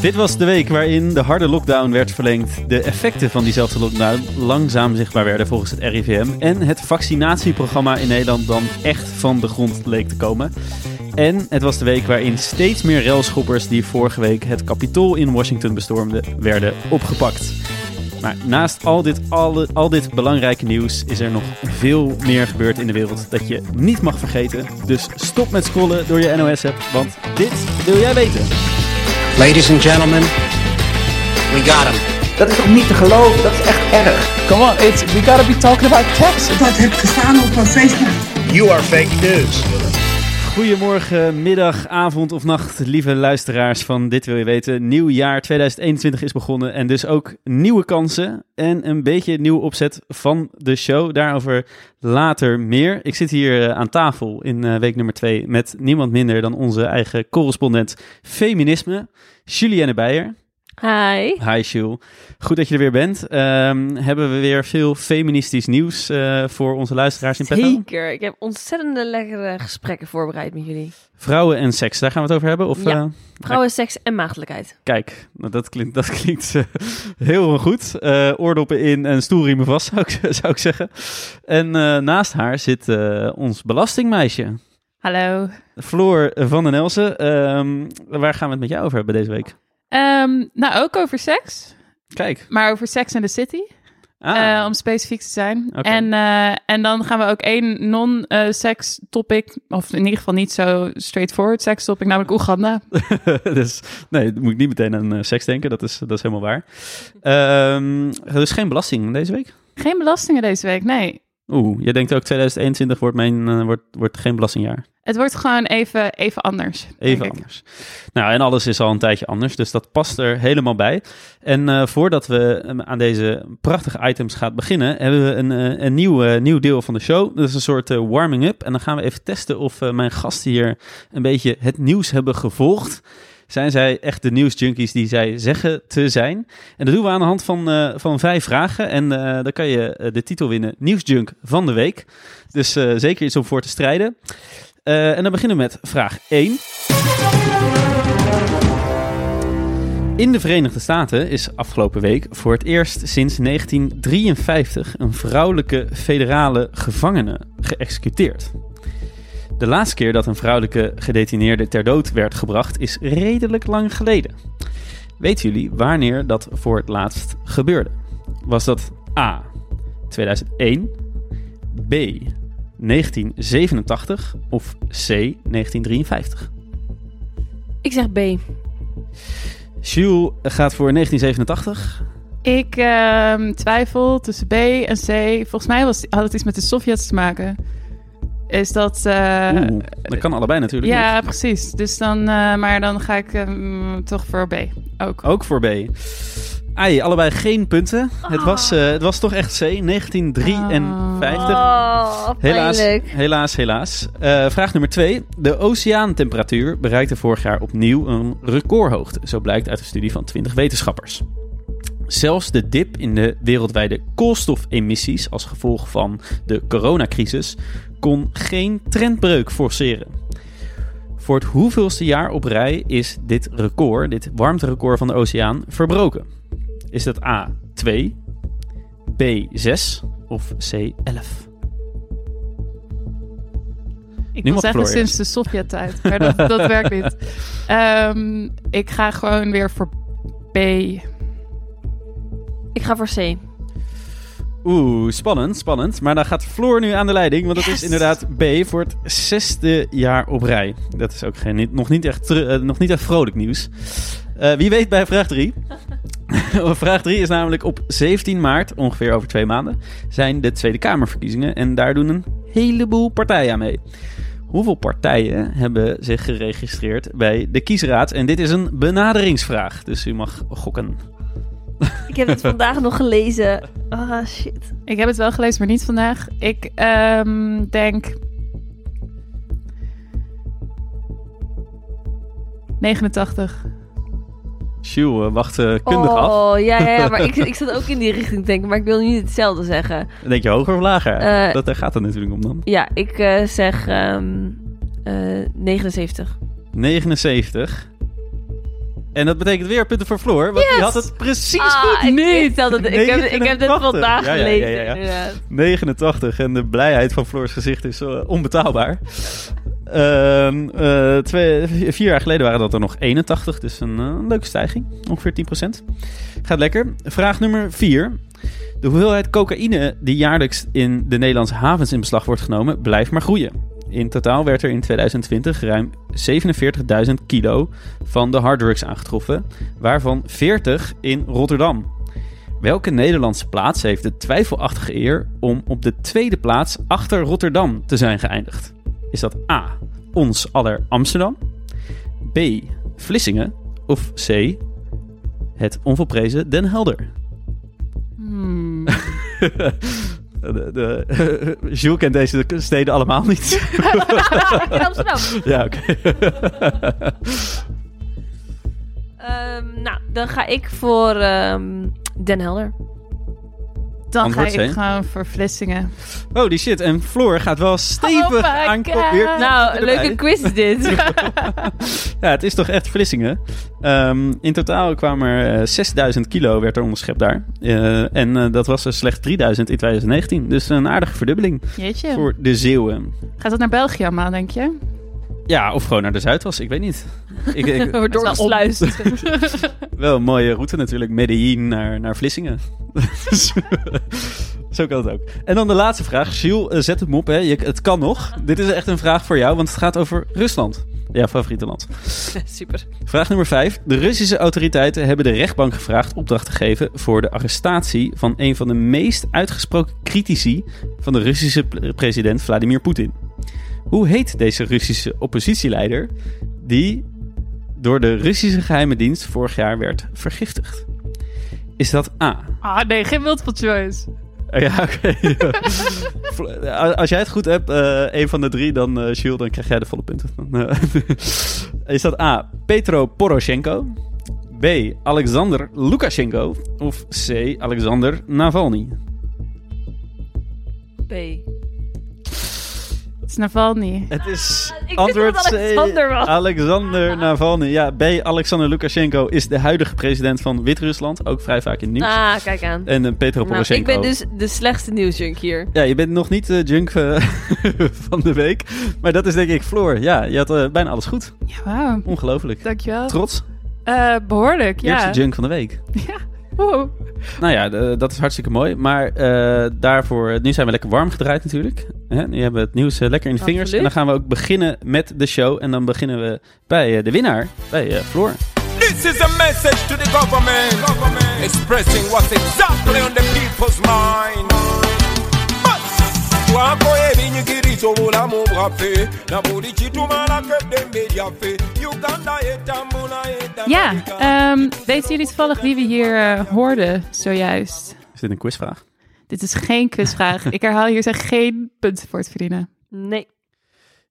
Dit was de week waarin de harde lockdown werd verlengd, de effecten van diezelfde lockdown langzaam zichtbaar werden volgens het RIVM en het vaccinatieprogramma in Nederland dan echt van de grond leek te komen. En het was de week waarin steeds meer railschoppers die vorige week het Capitool in Washington bestormden, werden opgepakt. Maar naast al dit, al dit belangrijke nieuws is er nog veel meer gebeurd in de wereld dat je niet mag vergeten. Dus stop met scrollen door je NOS-app, want dit wil jij weten. Ladies and gentlemen, we got him. Dat is toch niet te geloven? Dat is echt erg. Come on, it's we gotta be talking about taxes. Dat heeft gestaan op Facebook. You are fake news. Goedemorgen, middag, avond of nacht, lieve luisteraars van Dit Wil Je Weten. Nieuw jaar 2021 is begonnen en dus ook nieuwe kansen en een beetje nieuwe opzet van de show. Daarover later meer. Ik zit hier eh, aan tafel in eh, week nummer 2 met niemand minder dan onze eigen correspondent feminisme, Julienne Beijer. Hi. Hi Jules, goed dat je er weer bent. Ehm, hebben we weer veel feministisch nieuws eh, voor onze luisteraars in petto? Zeker. Ik heb ontzettende lekkere gesprekken voorbereid met jullie. Vrouwen en seks, daar gaan we het over hebben? Of, Ja. eh, Vrouwen, seks en maagdelijkheid. Kijk, nou, dat klinkt, dat klinkt eh, heel goed. Oordoppen in en stoelriemen vast, zou ik, zou ik zeggen. En naast haar zit ons belastingmeisje, Hallo. Floor van den Elsen. Ehm, waar gaan we het met jou over hebben deze week? Ehm, nou, ook over seks, Kijk. maar over Sex and the City, Ah, eh, om specifiek te zijn. En, eh, en dan gaan we ook één non-sex topic, of in ieder geval niet zo straightforward sex topic, namelijk Oeganda. dus nee, moet ik niet meteen aan eh, seks denken, dat is, dat is helemaal waar. Ehm dus geen belasting deze week? Geen belastingen deze week, nee. Oeh, je denkt ook 2021 wordt, mijn, eh, wordt, wordt geen belastingjaar. Het wordt gewoon even, even anders. Even anders. Nou, en alles is al een tijdje anders, dus dat past er helemaal bij. En eh, voordat we eh, aan deze prachtige items gaan beginnen, hebben we een, een nieuw, nieuw deel van de show. Dat is een soort warming-up. En dan gaan we even testen of mijn gasten hier een beetje het nieuws hebben gevolgd. Zijn zij echt de nieuwsjunkies die zij zeggen te zijn? En dat doen we aan de hand van, eh, van vijf vragen. En eh, dan kan je eh, de titel winnen Nieuwsjunk van de week. Dus zeker iets om voor te strijden. En dan beginnen we met vraag 1. In de Verenigde Staten is afgelopen week voor het eerst sinds 1953 een vrouwelijke federale gevangene geëxecuteerd. De laatste keer dat een vrouwelijke gedetineerde ter dood werd gebracht is redelijk lang geleden. Weten jullie wanneer dat voor het laatst gebeurde? Was dat A. 2001, B. 1987 of C. 1953? Ik zeg B. Jules gaat voor 1987. Ik ehm, twijfel tussen B en C. Volgens mij was, had het iets met de Sovjets te maken. Is dat... eh, Oeh, dat kan allebei natuurlijk. Ja, precies. Dus dan, eh, maar dan ga ik ehm, toch voor B. Ook. Ook voor B. Ai, allebei geen punten. Het, was, eh, het was toch echt C, 1953. Oh, Helaas, pijnlijk. helaas, helaas. Eh, vraag nummer twee. De oceaantemperatuur bereikte vorig jaar opnieuw een recordhoogte. Zo blijkt uit een studie van 20 wetenschappers. Zelfs de dip in de wereldwijde koolstofemissies als gevolg van de coronacrisis kon geen trendbreuk forceren. Voor het hoeveelste jaar op rij is dit record, dit warmterecord van de oceaan, verbroken? Is dat A 2, B 6 of C 11? Ik Nu wil mag zeggen sinds de Sovjet-tijd, maar dat, dat werkt niet. Ehm, ik ga gewoon weer voor B. Ik ga voor C. Oeh, spannend, spannend. Maar dan gaat Floor nu aan de leiding, want dat is inderdaad B voor het zesde jaar op rij. Dat is ook geen, nog, niet echt, eh, nog niet echt vrolijk nieuws. Eh, wie weet bij vraag 3. vraag 3 is namelijk op 17 maart, ongeveer over twee maanden, zijn de Tweede Kamerverkiezingen. En daar doen een heleboel partijen aan mee. Hoeveel partijen hebben zich geregistreerd bij de kiesraad? En dit is een benaderingsvraag, dus u mag gokken. Ik heb het vandaag nog gelezen. Ah, shit. Ik heb het wel gelezen, maar niet vandaag. Ik ehm, denk... 89. Sjoe, wacht uh, kundig oh, af. ja, ja, ja, maar ik, ik zat ook in die richting te denken, maar ik wil niet hetzelfde zeggen. Dan denk je hoger of lager? Eh, dat, daar gaat het natuurlijk om dan. Ja, ik eh, zeg ehm, eh, 79. 79. En dat betekent weer punten voor Floor, want die Yes! had het precies Ah, goed. ik dat het, ik, heb, ik heb dit 89. vandaag Ja, ja, ja, gelezen. ja, ja. inderdaad. 89 en de blijheid van Floors gezicht is eh, onbetaalbaar. Ehm, eh, twee, vier jaar geleden waren dat er nog 81, dus een eh, leuke stijging. Ongeveer 10%. Gaat lekker. Vraag nummer 4. De hoeveelheid cocaïne die jaarlijks in de Nederlandse havens in beslag wordt genomen, blijft maar groeien. In totaal werd er in 2020 ruim 47.000 kilo van de harddrugs aangetroffen, waarvan 40 in Rotterdam. Welke Nederlandse plaats heeft de twijfelachtige eer om op de tweede plaats achter Rotterdam te zijn geëindigd? Is dat A. Ons aller Amsterdam? B. Vlissingen? Of C. Het onvolprezen Den Helder? Hmm. De, de, Jules kent deze steden allemaal niet. In Amsterdam. ja, oké. Ehm, nou, dan ga ik voor ehm, Den Helder. Dan Antwoord ga ik C. gewoon voor Vlissingen. Oh, die shit. En Floor gaat wel stevig Oh Nou, erbij. leuke quiz dit. Ja, het is toch echt Vlissingen. Ehm, in totaal kwamen er eh, 6000 kilo werd er onderschept daar. Eh, en eh, dat was er slechts 3000 in 2019. Dus een aardige verdubbeling Jeetje. voor de Zeeuwen. Gaat dat naar België allemaal, denk je? Ja, of gewoon naar de Zuidas, ik weet niet. Ik, ik, Wordt doorgesluist. wel een mooie route natuurlijk, Medellin naar, naar Vlissingen. Dus, Zo kan het ook. En dan de laatste vraag. Jules, eh, zet hem op. Hè. Je, het kan nog. Dit is echt een vraag voor jou, want het gaat over Rusland. Ja, favoriete land. Super. Vraag nummer 5. De Russische autoriteiten hebben de rechtbank gevraagd opdracht te geven voor de arrestatie van een van de meest uitgesproken critici van de Russische president Vladimir Poetin. Hoe heet deze Russische oppositieleider die door de Russische geheime dienst vorig jaar werd vergiftigd? Is dat A? Ah, nee, geen multiple choice. Ja, oké. Als jij het goed hebt, eh een van de drie, dan eh Jules, dan krijg jij de volle punten. Dan, eh, is dat A. Petro Poroshenko? B. Alexander Lukashenko? Of C. Alexander Navalny? B. Het is Navalny. Het is antwoord het C. Alexander was. Alexander Navalny. Ja, B. Alexander Lukashenko is de huidige president van Wit-Rusland. Ook vrij vaak in het nieuws. Ah, kijk aan. En eh, Petro Nou, Poroshenko. ik ben dus de slechtste nieuwsjunk hier. Ja, je bent nog niet de junk eh, van de week. Maar dat is denk ik Floor. Ja, je had eh, bijna alles goed. Ja, wauw. Ongelooflijk. Dankjewel. Trots. Eh, behoorlijk, ja. Eerste junk van de week. Nou ja, de- dat is hartstikke mooi. Maar eh, daarvoor, nu zijn we lekker warm gedraaid natuurlijk. Hè? Nu hebben we het nieuws eh, lekker in de vingers. Absoluut. En dan gaan we ook beginnen met de show. En dan beginnen we bij eh, de winnaar, bij eh, Floor. This is a message to the government, expressing what's exactly on the people's mind. Twakola ebinyigiriza obulamu bwaffe na buli kitumalako eddembe lyaffe uganda etambula Ja, ehm, weten jullie toevallig wie we hier eh, hoorden zojuist? Is dit een quizvraag? Dit is geen quizvraag. Ik herhaal, hier zijn geen punten voor het verdienen. Nee.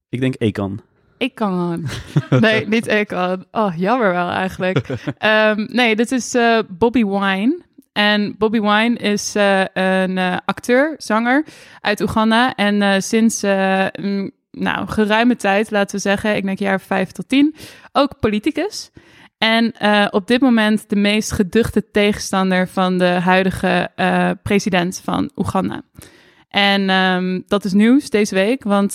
Ik denk Ekan. Ik kan. Nee, niet ik kan. Oh, jammer wel eigenlijk. Ehm, nee, dit is eh, Bobby Wine. En Bobby Wine is eh, een eh, acteur, zanger uit Oeganda. En eh, sinds mm, nou, geruime tijd, laten we zeggen, ik denk jaar vijf tot tien, ook politicus. En op dit moment de meest geduchte tegenstander van de huidige president van Oeganda. En ehm, dat is nieuws deze week, want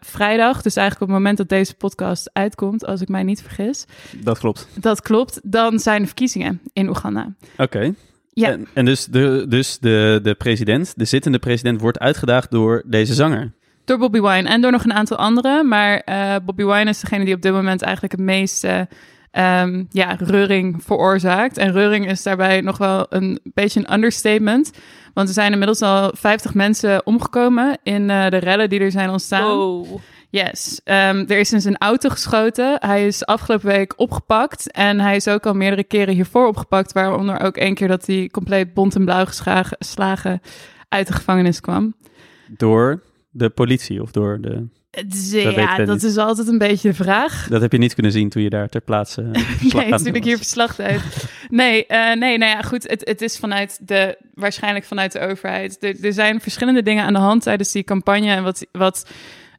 vrijdag, dus eigenlijk op het moment dat deze podcast uitkomt, als ik mij niet vergis, Dat klopt. dat klopt, dan zijn de verkiezingen in Oeganda. Oké. Ja. En, en dus, de, dus de, de president, de zittende president, wordt uitgedaagd door deze zanger. Door Bobby Wine en door nog een aantal anderen. Maar eh, Bobby Wine is degene die op dit moment eigenlijk het meeste ehm, ja, reuring veroorzaakt. En reuring is daarbij nog wel een beetje een understatement. Want er zijn inmiddels al 50 mensen omgekomen in eh, de rellen die er zijn ontstaan. Oh. Yes. Ehm, er is in zijn auto geschoten. Hij is afgelopen week opgepakt. En hij is ook al meerdere keren hiervoor opgepakt. Waaronder ook één keer dat hij compleet bont en blauw geslagen, uit de gevangenis kwam. Door de politie of door de... Dus, Dat ja, dat niet. is altijd een beetje de vraag. Dat heb je niet kunnen zien toen je daar ter plaatse verslag Nee, toen ik hier verslag deed. Nee, eh, nee, nou ja, goed. Het, het is vanuit de, waarschijnlijk vanuit de overheid. Er, er zijn verschillende dingen aan de hand tijdens die campagne. En wat, wat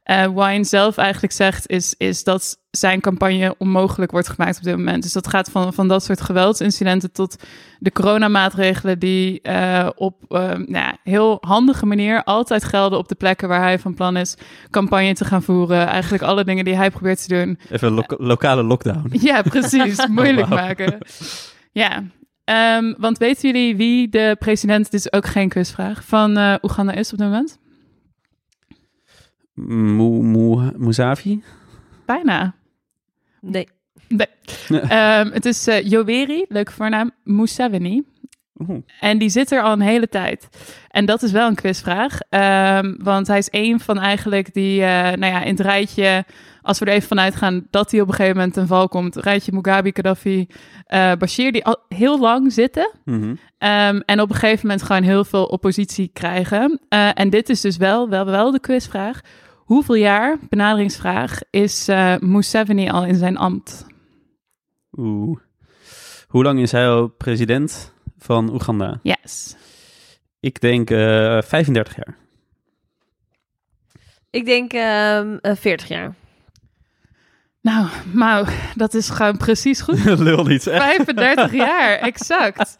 eh Wine zelf eigenlijk zegt, is, is dat zijn campagne onmogelijk wordt gemaakt op dit moment. Dus dat gaat van, van dat soort geweldsincidenten tot de coronamaatregelen die eh, op eh, nou ja, heel handige manier altijd gelden op de plekken waar hij van plan is campagne te gaan voeren. Eigenlijk alle dingen die hij probeert te doen. Even een lo- lokale lockdown. Ja, precies. Moeilijk Wauw. maken. Ja. Ehm, want weten jullie wie de president, dit is ook geen quizvraag, van Oeganda is op dit moment? Moe, moe, Musavi? Bijna. Nee. Nee. Ehm, het is eh Yoweri, leuke voornaam, Museveni. Oeh. En die zit er al een hele tijd. En dat is wel een quizvraag. Ehm, want hij is een van eigenlijk die, eh, nou ja, in het rijtje, als we er even vanuit gaan dat hij op een gegeven moment ten val komt, rijtje Mugabe, Gaddafi, eh, Bashir, die al heel lang zitten. Mhm. Ehm, en op een gegeven moment gewoon heel veel oppositie krijgen. Eh, en dit is dus wel, wel, wel de quizvraag. Hoeveel jaar, benaderingsvraag, is eh Museveni al in zijn ambt? Oeh. Hoe lang is hij al president van Oeganda? Yes. Ik denk eh 35 jaar. Ik denk ehm, eh, 40 jaar. Nou, Mau, dat is gewoon precies goed. Lul niet, echt. 35 jaar, exact.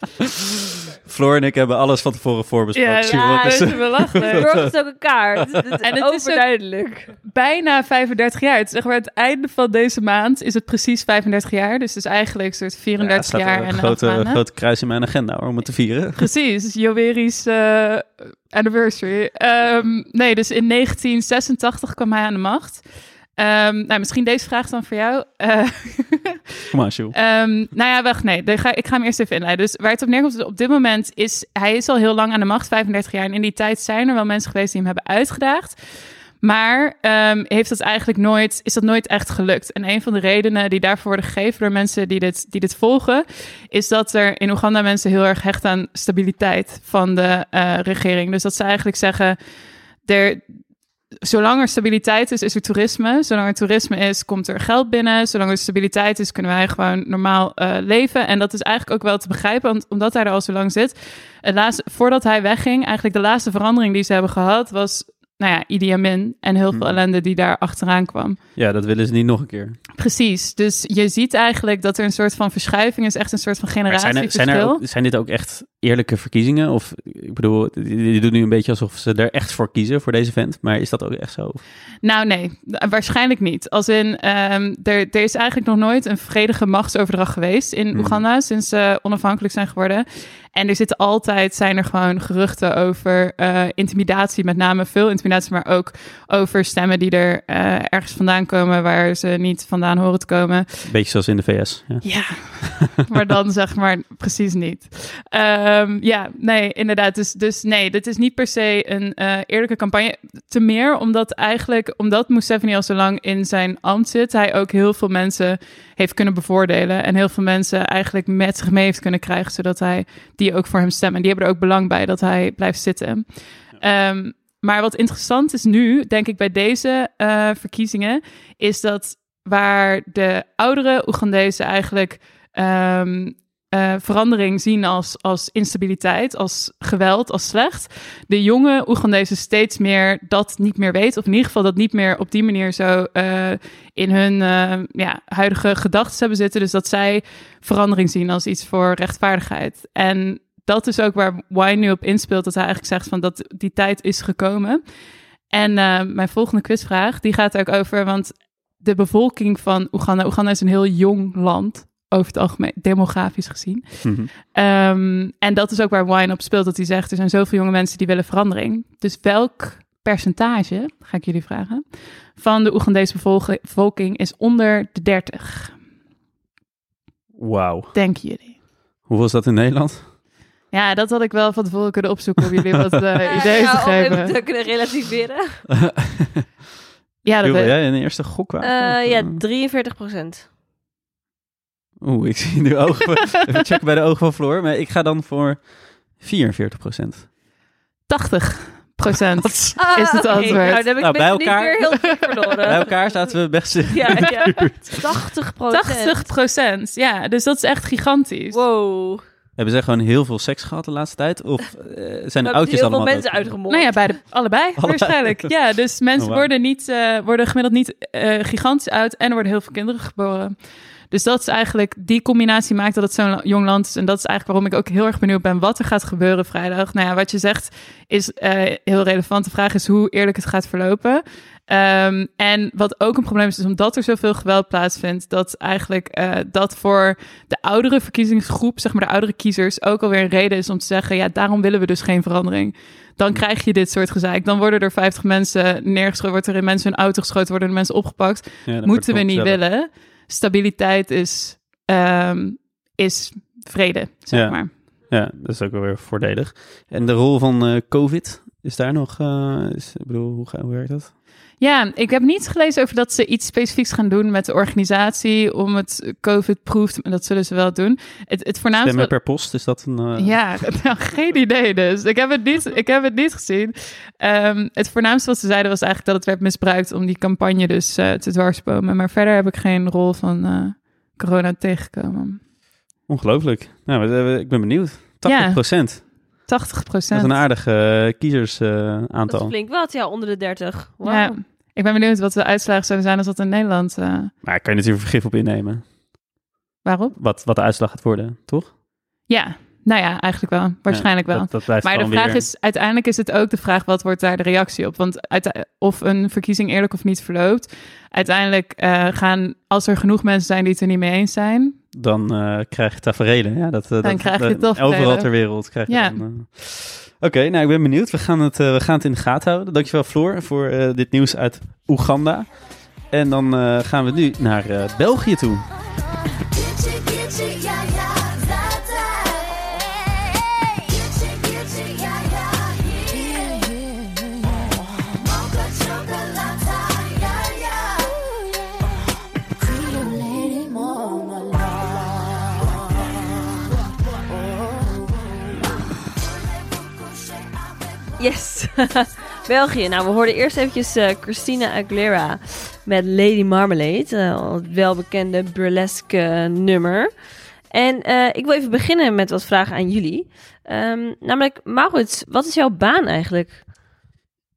Floor en ik hebben alles van tevoren voorbesproken. Ja, ja, dat is- belachelijk. Borg is ook een kaart. Het En het is overduidelijk. Bijna 35 jaar. Het is zeg maar het einde van deze maand is het precies 35 jaar. Dus het is eigenlijk een soort Ja, 34 staat er jaar een en acht grote, maanden. grote kruis in mijn agenda hoor, om het te vieren. Precies, Joweri's eh, anniversary. Ehm, nee, dus in 1986 kwam hij aan de macht. Ehm, nou, misschien deze vraag dan voor jou. Eh, Kom maar, Sjoel. Ehm, nou ja, wacht, nee. Ga, ik ga hem eerst even inleiden. Dus waar het op neerkomt, op dit moment is... Hij is al heel lang aan de macht, 35 jaar. En in die tijd zijn er wel mensen geweest die hem hebben uitgedaagd. Maar ehm, heeft dat eigenlijk nooit, is dat nooit echt gelukt. En een van de redenen die daarvoor worden gegeven door mensen die dit, die dit volgen... is dat er in Oeganda mensen heel erg hechten aan stabiliteit van de eh, regering. Dus dat ze eigenlijk zeggen... Er, zolang er stabiliteit is, is er toerisme. Zolang er toerisme is, komt er geld binnen. Zolang er stabiliteit is, kunnen wij gewoon normaal eh, leven. En dat is eigenlijk ook wel te begrijpen, want, omdat hij er al zo lang zit. Het laatste, voordat hij wegging, eigenlijk de laatste verandering die ze hebben gehad, was nou ja, Idi Amin en heel veel Hmm. ellende die daar achteraan kwam. Ja, dat willen ze niet nog een keer. Precies, dus je ziet eigenlijk dat er een soort van verschuiving is, echt een soort van zijn, er, generatieverschil. zijn, er ook, zijn dit ook echt eerlijke verkiezingen? Of ik bedoel, die, die doen nu een beetje alsof ze er echt voor kiezen, voor deze vent. Maar is dat ook echt zo? Nou, nee, waarschijnlijk niet. Als in, ehm, er, er is eigenlijk nog nooit een vredige machtsoverdracht geweest in Hmm. Oeganda sinds ze onafhankelijk zijn geworden. En er zitten altijd, zijn er gewoon geruchten over eh, intimidatie, met name veel intimidatie, maar ook over stemmen die er eh, ergens vandaan komen waar ze niet vandaan horen te komen. Beetje zoals in de VS. Ja. Ja, maar dan zeg maar precies niet. Ehm, ja, nee, inderdaad. Dus, dus nee, dit is niet per se een eh, eerlijke campagne. Te meer omdat eigenlijk, omdat Museveni al zo lang in zijn ambt zit, hij ook heel veel mensen heeft kunnen bevoordelen. En heel veel mensen eigenlijk met zich mee heeft kunnen krijgen, zodat hij die ook voor hem stemmen. En die hebben er ook belang bij dat hij blijft zitten. Ehm, maar wat interessant is nu, denk ik, bij deze eh, verkiezingen, is dat waar de oudere Oegandezen eigenlijk ehm, eh, verandering zien als, als instabiliteit, als geweld, als slecht. De jonge Oegandezen steeds meer dat niet meer weten, of in ieder geval dat niet meer op die manier zo eh, in hun eh, ja, huidige gedachten hebben zitten. Dus dat zij verandering zien als iets voor rechtvaardigheid. En dat is ook waar Wine nu op inspeelt, dat hij eigenlijk zegt van dat die tijd is gekomen. En mijn volgende quizvraag, die gaat ook over, want de bevolking van Oeganda, Oeganda is een heel jong land, over het algemeen, demografisch gezien. Mhm. Ehm, en dat is ook waar Wine op speelt, dat hij zegt, er zijn zoveel jonge mensen die willen verandering. Dus welk percentage, ga ik jullie vragen, van de Oegandese bevolking is onder de 30, Wauw. denken jullie? Hoeveel is dat in Nederland? Ja, dat had ik wel van tevoren kunnen opzoeken om jullie wat eh, Eh, ideeën ja, te om even geven. te kunnen relativeren. Ja, dat Wil jij een eerste gok? Eh, ja, 43 procent. Oeh, ik zie nu ogen. Even checken bij de ogen van Floor. Maar ik ga dan voor 44 procent. 80 procent is Ah, het oké. antwoord. Nou, dan heb ik Nou, bij elkaar- weer heel veel verloren. Bij elkaar zaten we best in Ja, ja. de buurt. 80 procent. 80 procent, ja. Dus dat is echt gigantisch. Wow. Hebben zij gewoon heel veel seks gehad de laatste tijd? Of eh, zijn de oudjes heel allemaal veel mensen uitgemoord. Nou ja, bij de, allebei, waarschijnlijk. Ja, dus mensen Oh, worden, niet, eh, worden gemiddeld niet eh, gigantisch oud en er worden heel veel kinderen geboren. Dus dat is eigenlijk, die combinatie maakt dat het zo'n jong land is. En dat is eigenlijk waarom ik ook heel erg benieuwd ben wat er gaat gebeuren vrijdag. Nou ja, wat je zegt is eh, heel relevant. De vraag is hoe eerlijk het gaat verlopen. Ehm, en wat ook een probleem is, is omdat er zoveel geweld plaatsvindt, dat eigenlijk eh, dat voor de oudere verkiezingsgroep, zeg maar de oudere kiezers, ook alweer een reden is om te zeggen, ja, daarom willen we dus geen verandering. Dan krijg je dit soort gezeik. Dan worden er 50 mensen neergeschoten, wordt er in mensen hun auto geschoten, worden er mensen opgepakt. Ja, Moeten we niet willen. Stabiliteit is, ehm, is vrede, zeg Ja. maar. Ja, dat is ook wel weer voordelig. En de rol van eh, COVID, is daar nog... eh, is, ik bedoel, hoe werkt dat? Ja, ik heb niets gelezen over dat ze iets specifieks gaan doen met de organisatie om het COVID-proof. te- Dat zullen ze wel doen. Het, het voornaamste. Stemmen per post, is dat een... eh, Ja, nou, geen idee dus. Ik heb het niet, ik heb het niet gezien. Ehm, het voornaamste wat ze zeiden was eigenlijk dat het werd misbruikt om die campagne dus eh, te dwarsbomen. Maar verder heb ik geen rol van eh, corona tegengekomen. Ongelooflijk. Nou, ik ben benieuwd. 80 procent. 80 Dat procent. is een aardig eh, Dat kiezersaantal. is flink wat, ja, onder de 30. Wauw. Ja, ik ben benieuwd wat de uitslagen zouden zijn als dat in Nederland. eh, maar kan je natuurlijk vergif op innemen. waarop? Wat, wat de uitslag gaat worden, toch? Ja, nou ja, eigenlijk wel. Waarschijnlijk Ja, wel. Dat, dat Maar de vraag weer- is, uiteindelijk is het ook de vraag, wat wordt daar de reactie op? Want of een verkiezing eerlijk of niet verloopt. Uiteindelijk eh, gaan, als er genoeg mensen zijn die het er niet mee eens zijn. Dan eh, krijg je taferelen. Ja, dat, eh, dat, krijg je. Overal ter wereld krijg je Ja. dan, Oké, nou ik ben benieuwd. We gaan, het, eh, we gaan het in de gaten houden. Dankjewel Floor voor eh, dit nieuws uit Oeganda. En dan eh, gaan we nu naar België toe. Yes. België. Nou, we hoorden eerst eventjes eh, Christina Aguilera met Lady Marmalade. eh, het welbekende burlesque nummer. En eh, ik wil even beginnen met wat vragen aan jullie. Ehm, namelijk, Maurits, wat is jouw baan eigenlijk?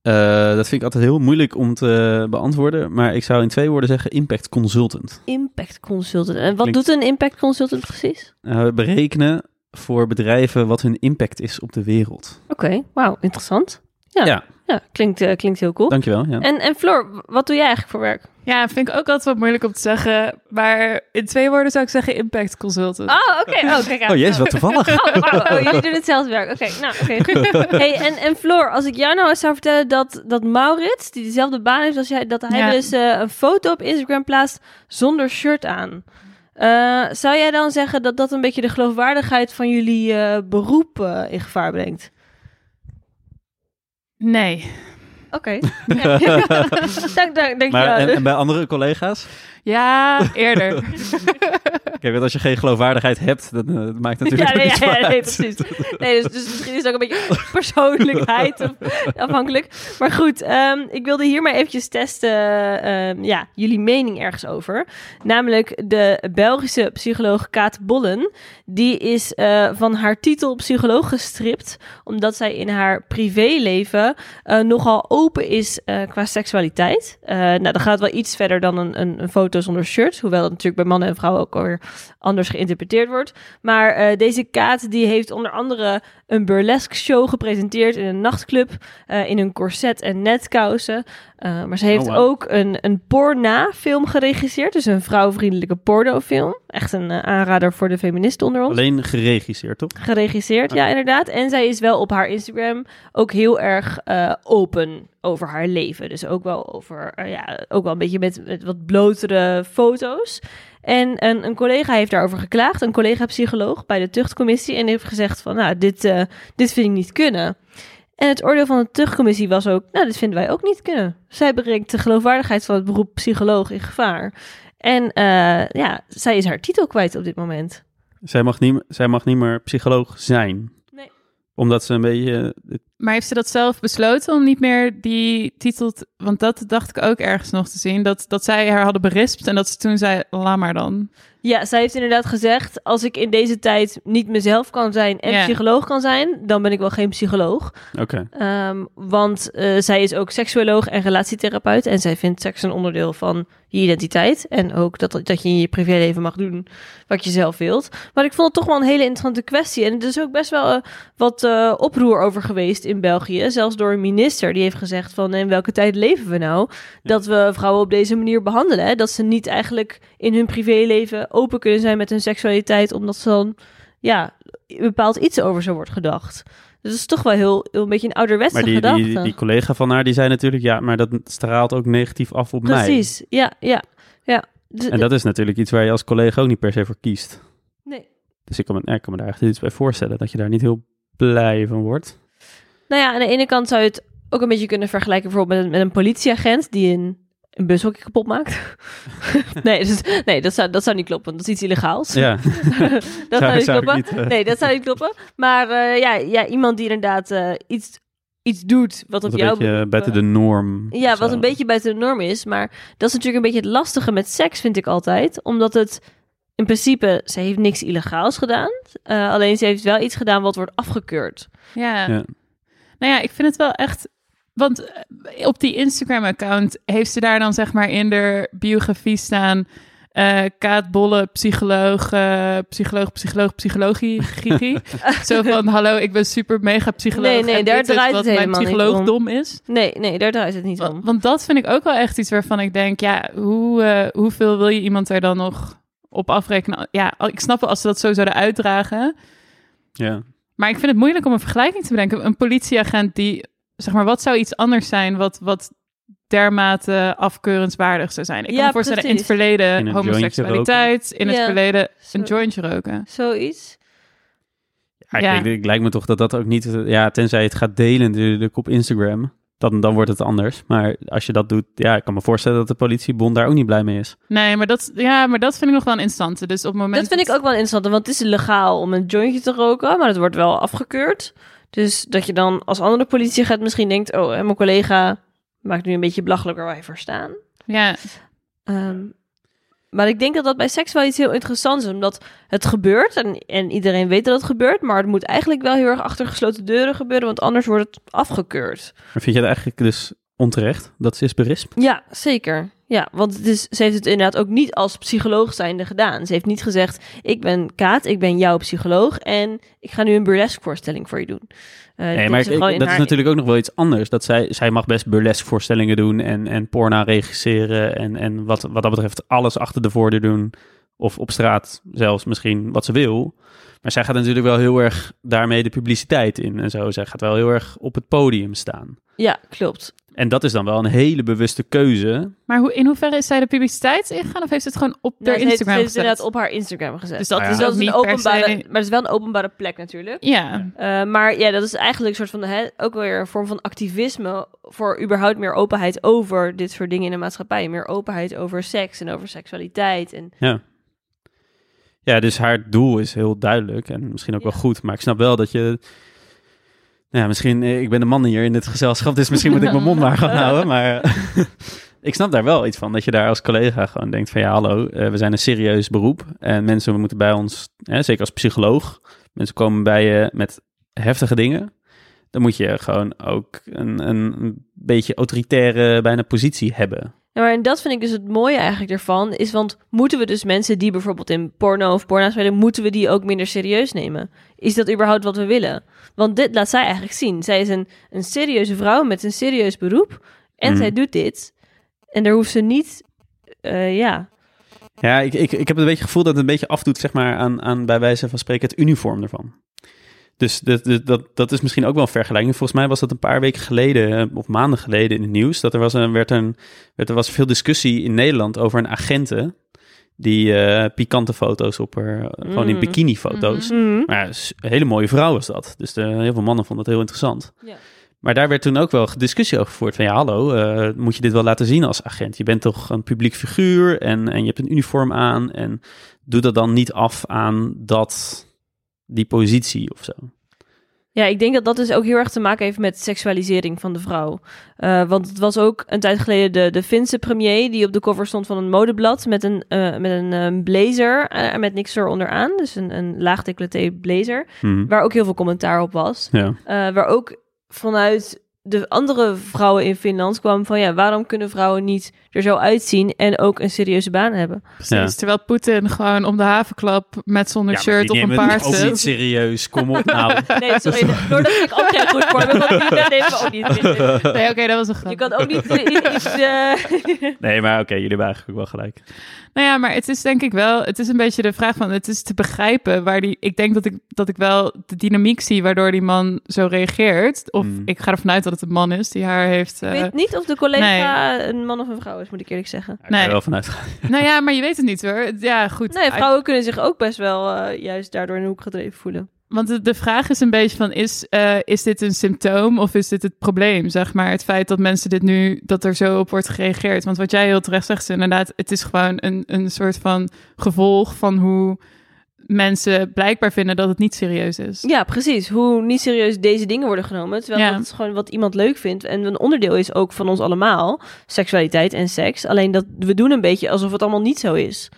Dat vind ik altijd heel moeilijk om te beantwoorden. Maar ik zou in twee woorden zeggen impact consultant. Impact consultant. En wat Klinkt- doet een impact consultant precies? We berekenen voor bedrijven wat hun impact is op de wereld. Oké, wauw, interessant. Ja, Ja. ja. klinkt, eh, klinkt heel cool. Dankjewel. Ja. En, en Floor, wat doe jij eigenlijk voor werk? Ja, vind ik ook altijd wat moeilijk om te zeggen. Maar in twee woorden zou ik zeggen impact consultant. Oh, oké. Oh, kijk aan. Oh jezus, wat toevallig. Oh, wauw. Oh, jullie doen hetzelfde werk. Oké, nou, oké. Hey, en, en Floor, als ik jou nou eens zou vertellen dat, dat Maurits, die dezelfde baan heeft als jij, dat hij Ja. dus eh, een foto op Instagram plaatst zonder shirt aan. Eh, zou jij dan zeggen dat dat een beetje de geloofwaardigheid van jullie eh, beroep eh, in gevaar brengt? Nee. Oké. Dank, dank, dank Maar je en, wel. en bij andere collega's? Ja, eerder. Kijk, want als je geen geloofwaardigheid hebt, dan eh, dat maakt natuurlijk Ja, nee, ja, nee, uit. precies. Nee, dus, dus misschien is het ook een beetje persoonlijkheid of- afhankelijk. Maar goed, ehm, ik wilde hier maar eventjes testen, ehm, ja, jullie mening ergens over. Namelijk de Belgische psycholoog Kaat Bollen. Die is eh, van haar titel psycholoog gestript, omdat zij in haar privéleven eh, nogal open is eh, qua seksualiteit. Eh, nou, dat gaat wel iets verder dan een, een, een foto zonder shirt, hoewel dat natuurlijk bij mannen en vrouwen ook alweer anders geïnterpreteerd wordt. Maar eh, deze Kaat die heeft onder andere een burlesque show gepresenteerd in een nachtclub eh, in een corset en netkousen. Eh, maar ze heeft Oh, ook een, een porna-film geregisseerd, dus een vrouwvriendelijke pornofilm. Echt een aanrader voor de feministen onder ons. Alleen geregisseerd, toch? Geregisseerd, ja, inderdaad. En zij is wel op haar Instagram ook heel erg open over haar leven. Dus ook wel over, ja, ook wel een beetje met, met wat blotere foto's. En een, een collega heeft daarover geklaagd, een collega-psycholoog bij de tuchtcommissie. En heeft gezegd van, nou, dit, eh, dit vind ik niet kunnen. En het oordeel van de tuchtcommissie was ook, nou, dit vinden wij ook niet kunnen. Zij brengt de geloofwaardigheid van het beroep psycholoog in gevaar. En eh, ja, zij is haar titel kwijt op dit moment. Zij mag niet, zij mag niet meer psycholoog zijn. Nee. Omdat ze een beetje het Maar heeft ze dat zelf besloten om niet meer die titel... te- want dat dacht ik ook ergens nog te zien. Dat, dat zij haar hadden berispt en dat ze toen zei, laat maar dan. Ja, zij heeft inderdaad gezegd: als ik in deze tijd niet mezelf kan zijn en Ja. psycholoog kan zijn, dan ben ik wel geen psycholoog. Oké. Ehm, want eh, zij is ook seksuoloog en relatietherapeut. En zij vindt seks een onderdeel van je identiteit. En ook dat, dat je in je privéleven mag doen wat je zelf wilt. Maar ik vond het toch wel een hele interessante kwestie. En er is ook best wel eh, wat eh, oproer over geweest in België. Zelfs door een minister die heeft gezegd van in welke tijd leven we nou? Dat we vrouwen op deze manier behandelen. Hè? Dat ze niet eigenlijk in hun privéleven open kunnen zijn met hun seksualiteit. Omdat ze dan ja, bepaald iets over zo wordt gedacht. Dus dat is toch wel heel, heel een beetje een ouderwetse Maar die, gedachte. die, die collega van haar, die zei natuurlijk, ja, maar dat straalt ook negatief af op mij. Precies, ja, ja, ja. Dus- En dat is natuurlijk iets waar je als collega ook niet per se voor kiest. nee. Dus ik kan me, ik kan me daar echt iets bij voorstellen, dat je daar niet heel blij van wordt. Nou ja, aan de ene kant zou je het ook een beetje kunnen vergelijken bijvoorbeeld met, een- met een politieagent die een, een bushokje kapot maakt. nee, dus, nee dat, zou, dat zou niet kloppen. Dat is iets illegaals. Ja, dat zou, niet zou ik kloppen. niet, eh, Nee, dat zou niet kloppen. Maar eh, ja, ja, iemand die inderdaad eh, iets, iets doet wat op een jou... beetje buiten de norm. Ja, wat een beetje buiten de norm is. Maar dat is natuurlijk een beetje het lastige met seks, vind ik altijd. Omdat het in principe, ze heeft niks illegaals gedaan. Eh, alleen ze heeft wel iets gedaan wat wordt afgekeurd. Ja. Ja. Nou ja, ik vind het wel echt... Want eh, op die Instagram-account heeft ze daar dan zeg maar in de biografie staan... eh Kaat Bolle, psycholoog, eh, psycholoog, psycholoog, psychologie, Gigi. Zo van, hallo, ik ben super mega psycholoog. Nee, nee, en daar dit is draait wat het mijn helemaal niet psycholoogdom is. Nee, nee, daar draait het niet om. Want dat vind ik ook wel echt iets waarvan ik denk, ja, hoe, eh, hoeveel wil je iemand er dan nog op afrekenen? Ja, ik snap wel als ze dat zo zouden uitdragen. Ja. Maar ik vind het moeilijk om een vergelijking te bedenken. Een politieagent die, zeg maar, wat zou iets anders zijn wat, wat dermate afkeurenswaardig zou zijn? Ik kan Ja, me voorstellen, in het verleden In homoseksualiteit, in het verleden Zo- een jointje roken. Zoiets. Ja, Ja. Ik, denk, ik lijkt me toch dat dat ook niet... Ja, tenzij het gaat delen natuurlijk op Instagram, dan, dan wordt het anders. Maar als je dat doet, ja, ik kan me voorstellen dat de politiebond daar ook niet blij mee is. Nee, maar dat, ja, maar dat vind ik nog wel een instante. Dus op het moment Dat vind ik ook wel interessant, want het is legaal om een jointje te roken, maar het wordt wel afgekeurd. Dus dat je dan als andere politie gaat misschien denkt, oh, hè, mijn collega maakt nu een beetje belachelijk waar wij voor staan. Ja, Ehm, maar ik denk dat dat bij seks wel iets heel interessants is, omdat het gebeurt en, en iedereen weet dat het gebeurt, maar het moet eigenlijk wel heel erg achter gesloten deuren gebeuren, want anders wordt het afgekeurd. Maar vind je het eigenlijk dus onterecht dat ze is berispt? Ja, zeker. Ja, want het is, ze heeft het inderdaad ook niet als psycholoog zijnde gedaan. Ze heeft niet gezegd, ik ben Kaat, ik ben jouw psycholoog en ik ga nu een burlesque voorstelling voor je doen. Eh, Nee, maar ik- dat is natuurlijk ook nog wel iets anders. Dat zij, zij mag best burlesque voorstellingen doen en, en porno regisseren en, en wat, wat dat betreft alles achter de voordeur doen. Of op straat zelfs misschien wat ze wil. Maar zij gaat natuurlijk wel heel erg daarmee de publiciteit in en zo. Zij gaat wel heel erg op het podium staan. Ja, klopt. En dat is dan wel een hele bewuste keuze. maar hoe, in hoeverre is zij de publiciteit ingegaan of heeft ze het gewoon op haar heeft- Instagram ze heeft het gezet? inderdaad op haar Instagram gezet. Dus dat Dus ja. is een Ook niet per openbare, maar het is wel een openbare plek natuurlijk. Ja, Eh, maar ja, dat is eigenlijk een soort van, hè, ook weer een vorm van activisme voor überhaupt meer openheid over dit soort dingen in de maatschappij. Meer openheid over seks en over seksualiteit. En Ja. Ja, dus haar doel is heel duidelijk en misschien ook wel goed. Maar ik snap wel dat je... Ja, misschien... eh, Ik ben de man hier in dit gezelschap, dus misschien moet ik mijn mond maar gaan houden. Maar ik snap daar wel iets van. Dat je daar als collega gewoon denkt van... Ja, hallo, eh, we zijn een serieus beroep. En mensen moeten bij ons, hè, zeker als psycholoog... Mensen komen bij je met heftige dingen. Dan moet je gewoon ook een, een, een beetje autoritaire bijna positie hebben. Ja, maar en dat vind ik dus het mooie eigenlijk ervan, is want moeten we dus mensen die bijvoorbeeld in porno of porno spelen, moeten we die ook minder serieus nemen? Is dat überhaupt wat we willen? Want dit laat zij eigenlijk zien. Zij is een, een serieuze vrouw met een serieus beroep en Mhm. zij doet dit. En daar hoeft ze niet, eh, ja, Ja, ik, ik, ik heb een beetje het gevoel dat het een beetje afdoet, zeg maar, aan, aan bij wijze van spreken het uniform ervan. Dus dat, dat, dat, dat is misschien ook wel een vergelijking. Volgens mij was dat een paar weken geleden, eh, of maanden geleden in het nieuws, dat er was, een, werd een, werd, er was veel discussie in Nederland over een agente die eh, pikante foto's op haar, gewoon in Mm. bikini-foto's. Mhm. Maar ja, s- een hele mooie vrouw was dat. Dus de, heel veel mannen vonden het heel interessant. Ja. Maar daar werd toen ook wel discussie over gevoerd. Van ja, hallo, eh, moet je dit wel laten zien als agent? Je bent toch een publiek figuur en, en je hebt een uniform aan. En doe dat dan niet af aan dat, die positie of zo. Ja, ik denk dat dat dus ook heel erg te maken heeft met seksualisering van de vrouw. Eh, want het was ook een tijd geleden de, de Finse premier die op de cover stond van een modeblad met een, eh, met een eh, blazer en met niks eronderaan. Dus een, een laag decolleté blazer, Hm. waar ook heel veel commentaar op was. Ja. Waar ook vanuit de andere vrouwen in Finland kwam van ja, waarom kunnen vrouwen niet er zo uitzien en ook een serieuze baan hebben? Precies, Ja. terwijl Poetin gewoon om de havenklap met zonder Ja, shirt op een paard ook niet zit. serieus. Kom op nou. Nee, sorry, doordat ik ook geen goed voor heb, we ook niet. Nee, oké, dat was een grap. Je kan ook niet iets... eh, Nee, maar oké, jullie hebben eigenlijk ook wel gelijk. Nou ja, maar het is denk ik wel, het is een beetje de vraag van, het is te begrijpen waar die, ik denk dat ik, dat ik wel de dynamiek zie waardoor die man zo reageert. Of Mm. ik ga ervan uit dat het een man is die haar heeft. Ik eh, weet niet of de collega een man of een vrouw is, moet ik eerlijk zeggen. Nee. wel vanuit nou ja, maar je weet het niet hoor. Ja, goed. Nee, vrouwen kunnen zich ook best wel eh, juist daardoor in de hoek gedreven voelen. Want de, de vraag is een beetje van, is, eh, is dit een symptoom of is dit het probleem? Zeg maar, het feit dat mensen dit nu, dat er zo op wordt gereageerd. Want wat jij heel terecht zegt, is inderdaad, het is gewoon een, een soort van gevolg van hoe mensen blijkbaar vinden dat het niet serieus is. Ja, precies. Hoe niet serieus deze dingen worden genomen. Terwijl Ja. dat is gewoon wat iemand leuk vindt. En een onderdeel is ook van ons allemaal. Seksualiteit en seks. Alleen dat we doen een beetje alsof het allemaal niet zo is.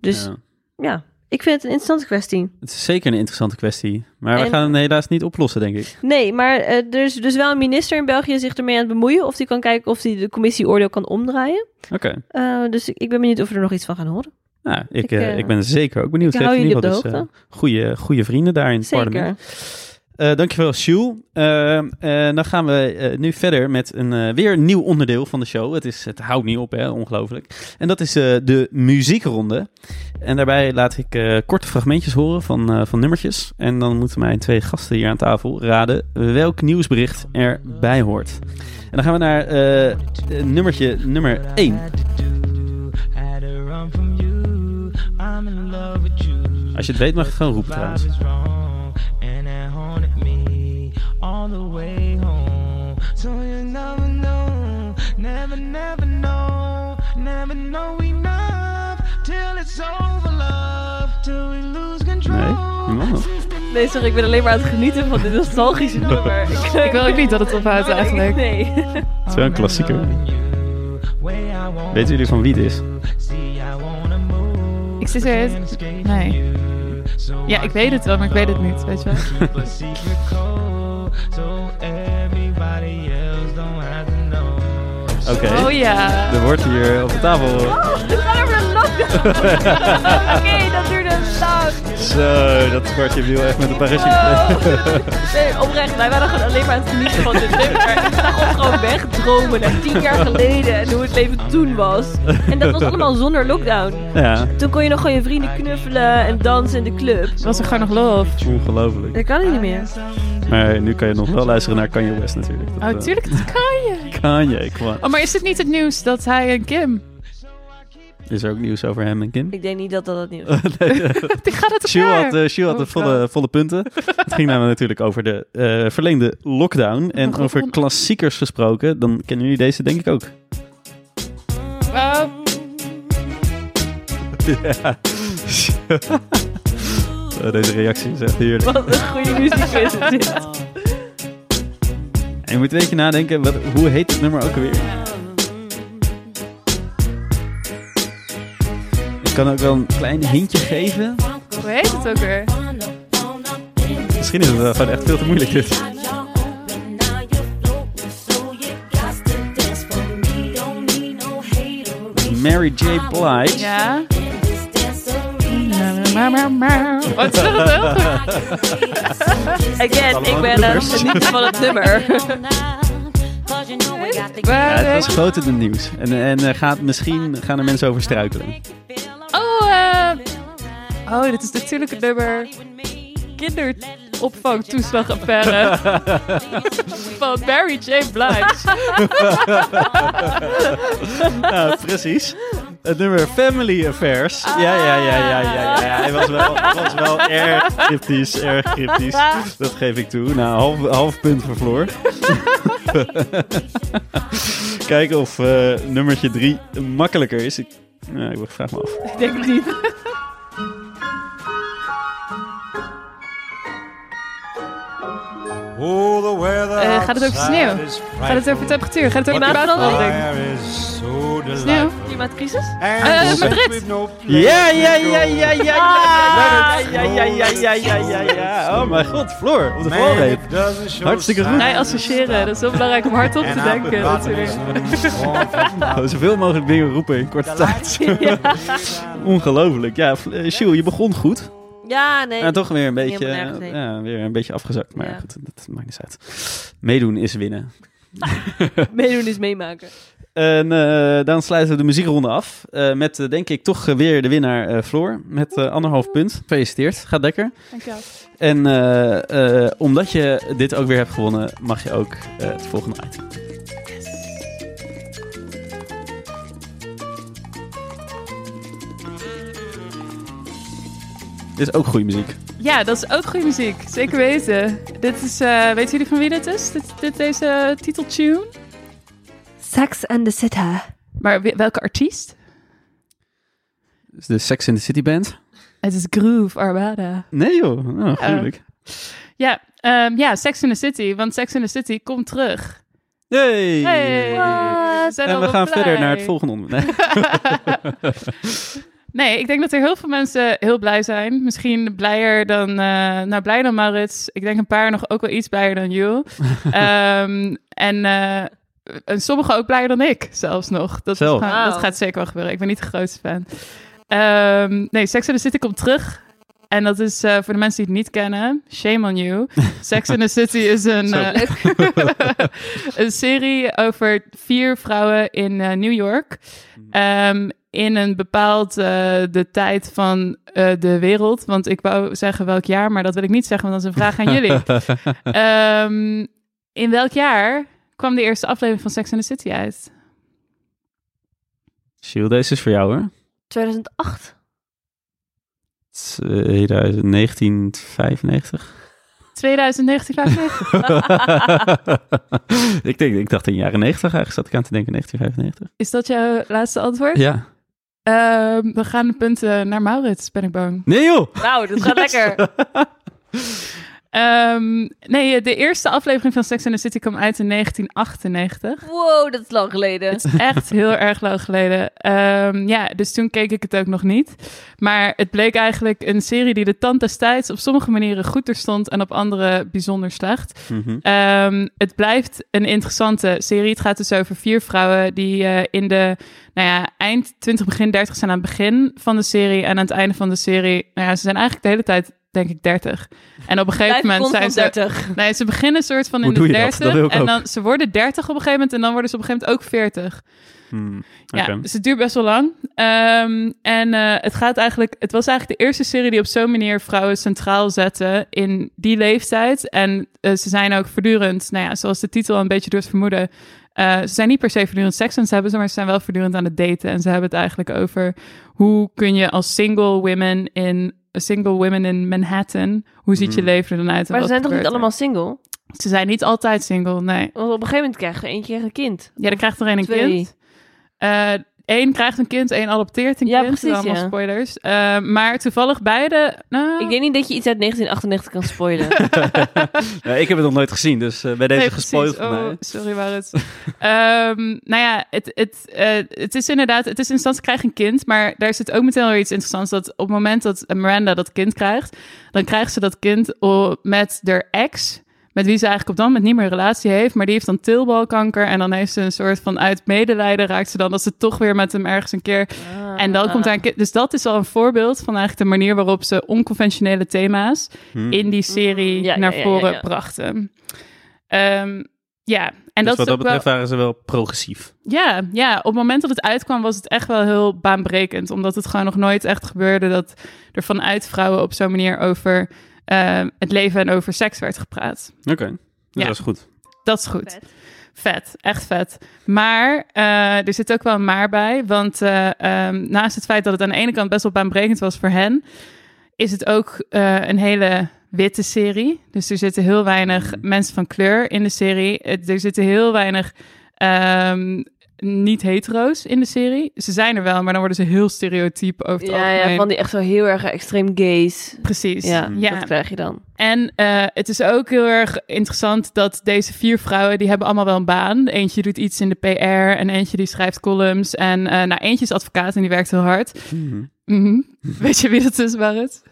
Dus ja, Ja. ik vind het een interessante kwestie. Het is zeker een interessante kwestie. Maar we En- gaan hem helaas niet oplossen, denk ik. Nee, maar eh, er is dus wel een minister in België zich ermee aan het bemoeien. Of die kan kijken of hij de commissie-oordeel kan omdraaien. Oké. Eh, dus ik, ik ben benieuwd of we er nog iets van gaan horen. Nou, ik, Ik, eh, eh, ik ben zeker ook benieuwd. ik hou jullie op de dus, eh, goede, goede vrienden daar in het Zeker. parlement. Eh, dankjewel, Sjoel. Eh, eh, dan gaan we nu verder met een, weer een nieuw onderdeel van de show. Het, is, het houdt niet op, hè? ongelooflijk. En dat is eh, de muziekronde. En daarbij laat ik eh, korte fragmentjes horen van, eh, van nummertjes. En dan moeten mijn twee gasten hier aan tafel raden welk nieuwsbericht erbij hoort. En dan gaan we naar nummertje nummer 1. Als je het weet mag je het gewoon roepen trouwens. Nee, niemand nog. Nee, sorry, ik ben alleen maar aan het genieten van dit nostalgische nummer. Ik, Ik wil ook niet dat het ophoudt eigenlijk. Nee. Het is wel een klassieker. Weten jullie van wie het is? Er... Nee. Ja, ik weet het wel, maar ik weet het niet, weet je wel. Oké. Oh ja. Er wordt hier op de tafel. Over de lockdown. Oké. Zo, dat kwartje viel echt met een parachute. Oh. Nee, oprecht, wij waren gewoon alleen maar aan het genieten van dit nummer. Ik zag ons gewoon wegdromen naar tien jaar geleden en hoe het leven toen was. En dat was allemaal zonder lockdown. Ja, Toen kon je nog gewoon je vrienden knuffelen en dansen in de club. Was er gewoon nog love? ongelooflijk. Dat kan niet meer. Maar nu kan je nog wel luisteren naar Kanye West natuurlijk. Dat, Oh, eh, tuurlijk, dat kan je. Kanye, kwam. Oh, maar is het niet het nieuws dat hij en Kim... Is er ook nieuws over hem en Kim? Ik denk niet dat dat het nieuws is. nee, Die gaat het Sjoel had, Sjoel had de Oh, volle, volle punten. Het ging namelijk natuurlijk over de eh, verlengde lockdown. En over klassiekers gesproken, dan kennen jullie deze denk ik ook. Oh, Ja. Oh, Deze reactie is echt heerlijk. Wat een goede muziek is dit. En je moet een beetje nadenken, wat, hoe heet het nummer ook alweer? Kan ook wel een klein hintje geven. hoe heet het ook weer? Misschien is het wel gewoon echt veel te moeilijk dit. Mary J. Blige. Ja. Wat is dat wel? Again, ik ben aan het genieten van het nummer. Ja, het was in het nieuws. En, en er gaat, misschien gaan er mensen over struikelen. Oh, dit is natuurlijk het nummer... Kinderopvangtoeslagaffaire. van Mary J. Blige. Ja, precies. Het nummer Family Affairs. Ja, ja, ja, ja, ja, ja. ja. Hij was wel, was wel erg cryptisch, erg cryptisch. Dat geef ik toe. Nou, half, half punt voor Floor. Kijken of eh, nummertje drie makkelijker is. Ik, nou, ik vraag me af. Ik denk het niet. Gaat het over sneeuw? Gaat het over temperatuur? Gaat het over klimaatverandering? Sneeuw? Klimaatcrisis? Eh, Madrid. Ja, ja, ja, ja, ja, ja, Ah. ja, ja, ja, ja, ja, ja, ja. Oh mijn god, Floor, op de valreep. Hartstikke goed. Wij associëren. Dat is heel bebelangrijk om hardop te denken natuurlijk. Oh, Zoveel mogelijk dingen roepen in korte tijd. Ongelooflijk. Ja, eh, Sjoel, je begon goed. Ja, nee. En toch weer een beetje, ja, weer een beetje afgezakt. Maar Ja. goed, dat maakt niet uit. Meedoen is winnen. Meedoen is meemaken. En eh, dan sluiten we de muziekronde af. eh, met eh, denk ik toch weer de winnaar Floor. Met anderhalf punt. Gefeliciteerd. Gaat lekker. Dankjewel. En omdat je dit ook weer hebt gewonnen, mag je ook het volgende item. Dit is ook goede muziek. Ja, dat is ook goede muziek. Zeker weten. Dit is, eh weten jullie van wie dit is? Dit, dit deze titeltune? Sex and the City. Maar welke artiest? De Sex in the City Band. Het is Groove Armada. Nee joh, oh, gruwelijk. Ja, ehm, ja, Sex in the City. Want Sex in the City komt terug. Hey! En we gaan blij. verder naar het volgende onderwerp. Nee. Ik denk dat er heel veel mensen heel blij zijn. Misschien blijer dan, eh nou, blijer dan Maurits. Ik denk een paar nog ook wel iets blijer dan Jules. Ehm, en, eh, en sommigen ook blijer dan ik, zelfs nog. Dat, Zelf. dat gaat zeker wel gebeuren. Ik ben niet de grootste fan. Ehm, nee, Sex in the City komt terug. En dat is eh, voor de mensen die het niet kennen, shame on you. Sex in the City is een, een serie over vier vrouwen in eh, New York. Ehm, in een bepaald eh, de tijd van eh, de wereld. Want ik wou zeggen welk jaar, maar dat wil ik niet zeggen, want dat is een vraag aan jullie. Ehm, in welk jaar kwam de eerste aflevering van Sex in the City uit? Shield, deze is voor jou hoor. 2008. 1995. 2095. ik, denk, ik dacht in de jaren 90 eigenlijk, zat ik aan te denken 1995. Is dat jouw laatste antwoord? Ja. Ehm, we gaan de punten naar Maurits, ben ik bang. Nee joh! Wauw, dat gaat lekker. Ehm, nee, de eerste aflevering van Sex in the City kwam uit in 1998. Wow, dat is lang geleden. Het is echt heel erg lang geleden. Ehm, ja, dus toen keek ik het ook nog niet. Maar het bleek eigenlijk een serie die de tand destijds op sommige manieren goed er stond en op andere bijzonder slecht. Mhm. Ehm, het blijft een interessante serie. Het gaat dus over vier vrouwen die eh, in de nou ja, eind 20, begin 30 zijn aan het begin van de serie. En aan het einde van de serie, nou ja, ze zijn eigenlijk de hele tijd, denk ik, 30. En op een gegeven Blijf moment zijn ze... 30. Nee, ze beginnen soort van in Hoe de doe je dat? 30 Dat wil ik en ook. dan ze worden 30 op een gegeven moment en dan worden ze op een gegeven moment ook 40. Hmm, Ja, dus het duurt best wel lang. Ehm, en eh, het gaat eigenlijk, het was eigenlijk de eerste serie die op zo'n manier vrouwen centraal zette in die leeftijd. En eh, ze zijn ook voortdurend, nou ja, zoals de titel een beetje doet vermoeden. eh, ze zijn niet per se voortdurend seks aan het hebben, maar ze zijn wel voortdurend aan het daten. En ze hebben het eigenlijk over hoe kun je als single women in single women in Manhattan, hoe ziet je Hmm. leven er dan uit? en Maar ze wat zijn toch niet gebeurt er? allemaal single? Ze zijn niet altijd single, nee. Want op een gegeven moment krijg je eentje een kind. Ja, dan krijgt er een een Twee. kind. Eén krijgt een kind, één adopteert een Ja, kind. precies, Allemaal ja. spoilers. Eh, maar toevallig beide... Nou, Ik denk niet dat je iets uit 1998 kan spoilen. Ja, ik heb het nog nooit gezien, dus eh, bij deze Nee, gespoild Oh, mij. sorry, Maurits. Ehm nou ja, het, het, eh, het is inderdaad... Het is in instantie krijg een kind, maar daar zit ook meteen weer iets interessants. Dat op het moment dat Miranda dat kind krijgt, dan krijgt ze dat kind met haar ex... Met wie ze eigenlijk op dat moment niet meer een relatie heeft. Maar die heeft dan tilbalkanker. En dan heeft ze een soort van uit medelijden raakt ze dan dat ze toch weer met hem ergens een keer En dan komt kind. Dus dat is al een voorbeeld van eigenlijk de manier waarop ze onconventionele thema's Hmm. in die serie Mm, ja, naar ja, ja, voren ja. brachten. Ehm, ja, en dus dat wat is dat ook betreft wel. waren ze wel progressief. Ja, ja, op het moment dat het uitkwam was het echt wel heel baanbrekend. Omdat het gewoon nog nooit echt gebeurde dat er vanuit vrouwen op zo'n manier over ehm, het leven en over seks werd gepraat. Oké, dus Ja. dat is goed. Dat is goed. Vet. Vet, echt vet. Maar eh, er zit ook wel een maar bij. Want eh, ehm, naast het feit dat het aan de ene kant best wel baanbrekend was voor hen, is het ook eh, een hele witte serie. Dus er zitten heel weinig mensen van kleur in de serie. Er zitten heel weinig ehm, niet hetero's in de serie. Ze zijn er wel, maar dan worden ze heel stereotyp over het Ja, algemeen. ja, van die echt zo heel erg extreem gays. Precies. Ja, ja. dat krijg je dan. En eh, het is ook heel erg interessant dat deze vier vrouwen, die hebben allemaal wel een baan. Eentje doet iets in de PR en eentje die schrijft columns. En eh nou, eentje is advocaat en die werkt heel hard. Mhm. Mhm. Weet je wie dat is, Barret?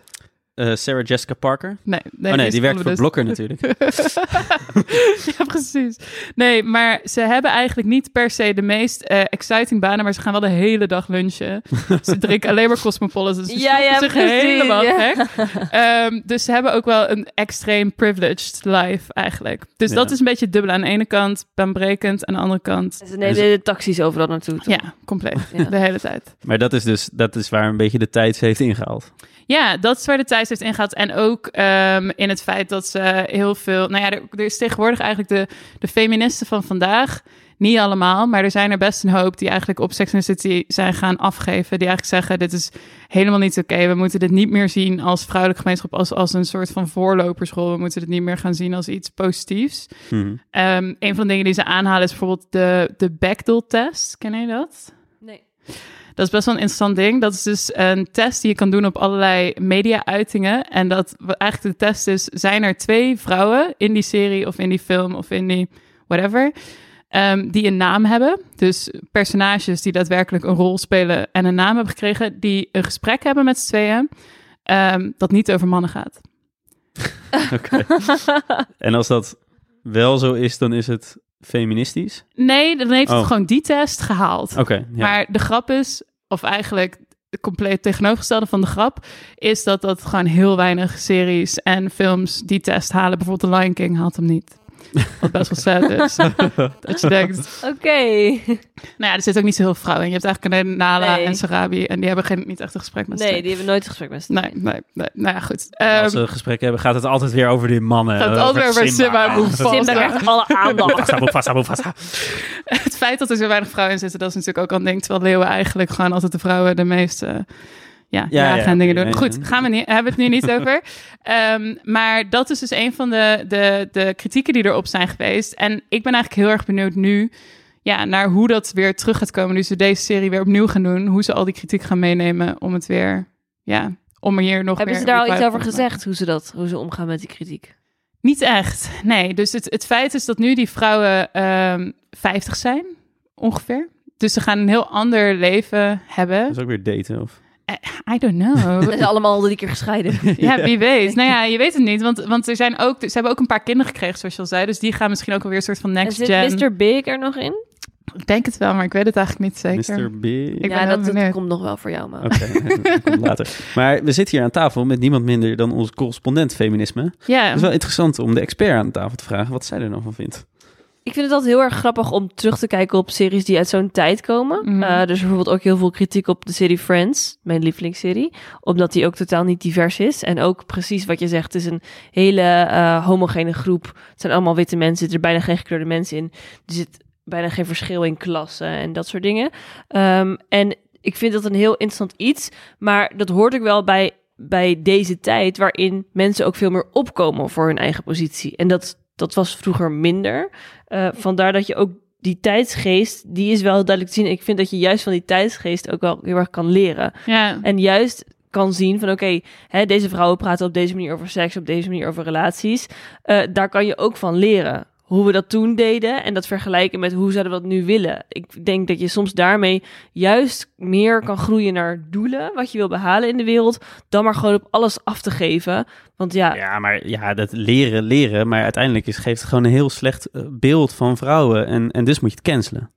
Eh, Sarah Jessica Parker? Nee, nee, oh nee, die werkt voor dus. Blokker natuurlijk. ja, precies. Nee, maar ze hebben eigenlijk niet per se de meest eh, exciting banen, maar ze gaan wel de hele dag lunchen. ze drinken alleen maar Cosmopolitan. Ze Ja, ja, zich precies, helemaal ja. gek. Ehm, dus ze hebben ook wel een extreem privileged life eigenlijk. Dus Ja. dat is een beetje dubbel. Aan de ene kant baanbrekend, aan de andere kant... Ze nemen de taxis overal naartoe. toch? Ja, compleet. Ja. De hele tijd. Maar dat is dus dat is waar een beetje de tijd ze heeft ingehaald. Ja, dat is waar de tijd heeft ingehaald. En ook ehm, in het feit dat ze heel veel... Nou ja, er, er is tegenwoordig eigenlijk de, de feministen van vandaag... Niet allemaal, maar er zijn er best een hoop die eigenlijk op Sex and the City zijn gaan afgeven. Die eigenlijk zeggen, dit is helemaal niet oké. We moeten dit niet meer zien als vrouwelijke gemeenschap, als, als een soort van voorloperschool. We moeten dit niet meer gaan zien als iets positiefs. Ehm, een van de dingen die ze aanhalen is bijvoorbeeld de, de Bechdel-test. Ken je dat? Nee. Dat is best wel een interessant ding. Dat is dus een test die je kan doen op allerlei media-uitingen. En dat eigenlijk de test is: zijn er twee vrouwen in die serie of in die film of in die whatever, ehm, die een naam hebben? Dus personages die daadwerkelijk een rol spelen en een naam hebben gekregen, die een gesprek hebben met z'n tweeën, ehm, dat niet over mannen gaat. Oké. en als dat wel zo is, dan is het feministisch? Nee, dan heeft het Oh. gewoon die test gehaald. Oké, ja. Maar de grap is, of eigenlijk het compleet tegenovergestelde van de grap, is dat dat gewoon heel weinig series en films die test halen. Bijvoorbeeld The Lion King haalt hem niet. Wat best wel sad is. dat je denkt, Oké. nou ja, er zit ook niet zo heel veel vrouwen in. Je hebt eigenlijk alleen Nala Nee. en Sarabi en die hebben geen, niet echt een gesprek met z'n Nee, die hebben nooit een gesprek met z'n Nee, nee, nee. Nou ja, goed. Als Ehm, ze een gesprek hebben, gaat het altijd weer over die mannen. Gaat het altijd weer over Simba en Mufasa. Simba krijgt alle aandacht. Mufasa, Mufasa, Mufasa. het feit dat er zo weinig vrouwen in zitten, dat is natuurlijk ook al een ding. Terwijl leeuwen eigenlijk gewoon altijd de vrouwen de meeste ja, Ja, ja, ja, gaan dingen doen. Goed, gaan we niet, hebben we het nu niet over. Ehm, maar dat is dus een van de, de, de kritieken die erop zijn geweest. En ik ben eigenlijk heel erg benieuwd nu ja, naar hoe dat weer terug gaat komen. Nu ze deze serie weer opnieuw gaan doen. Hoe ze al die kritiek gaan meenemen om het weer, ja, om hier nog Hebben ze daar al iets over gezegd? Hoe ze, dat, hoe ze omgaan met die kritiek? Niet echt, nee. Dus het, het feit is dat nu die vrouwen ehm 50 zijn, ongeveer. Dus ze gaan een heel ander leven hebben. Dat is ook weer daten, of? I don't know. Ze zijn allemaal al drie keer gescheiden. ja, wie weet. Nou ja, je weet het niet. Want, want er zijn ook, ze hebben ook een paar kinderen gekregen, zoals je al zei. Dus die gaan misschien ook alweer een soort van next gen. Mr. Big er nog in? Ik denk het wel, maar ik weet het eigenlijk niet zeker. Mr. B. Ik ja, dat, komt nog wel voor jou, maar. Oké, dat komt later. Maar we zitten hier aan tafel met niemand minder dan onze correspondent feminisme. Ja, Het is wel interessant om de expert aan tafel te vragen wat zij er nou van vindt. Ik vind het altijd heel erg grappig om terug te kijken op series die uit zo'n tijd komen. Er is bijvoorbeeld ook heel veel kritiek op de serie Friends, mijn lievelingsserie. Omdat die ook totaal niet divers is. En ook precies wat je zegt, het is een hele eh, homogene groep. Het zijn allemaal witte mensen, er zitten er bijna geen gekleurde mensen in. Er zit bijna geen verschil in klassen en dat soort dingen. Ehm, en ik vind dat een heel interessant iets. Maar dat hoort ook wel bij, bij deze tijd, waarin mensen ook veel meer opkomen voor hun eigen positie. En dat, dat was vroeger minder. Eh, vandaar dat je ook die tijdsgeest, die is wel duidelijk te zien. Ik vind dat je juist van die tijdsgeest ook wel heel erg kan leren. ja. En juist kan zien van oké, deze vrouwen praten op deze manier over seks, op deze manier over relaties. Eh, daar kan je ook van leren. Hoe we dat toen deden en dat vergelijken met hoe zouden we dat nu willen. Ik denk dat je soms daarmee juist meer kan groeien naar doelen, wat je wil behalen in de wereld, dan maar gewoon op alles af te geven. Want ja, Ja, maar ja, dat leren, leren. Maar uiteindelijk is, geeft het gewoon een heel slecht eh, beeld van vrouwen. En, en dus moet je het cancelen.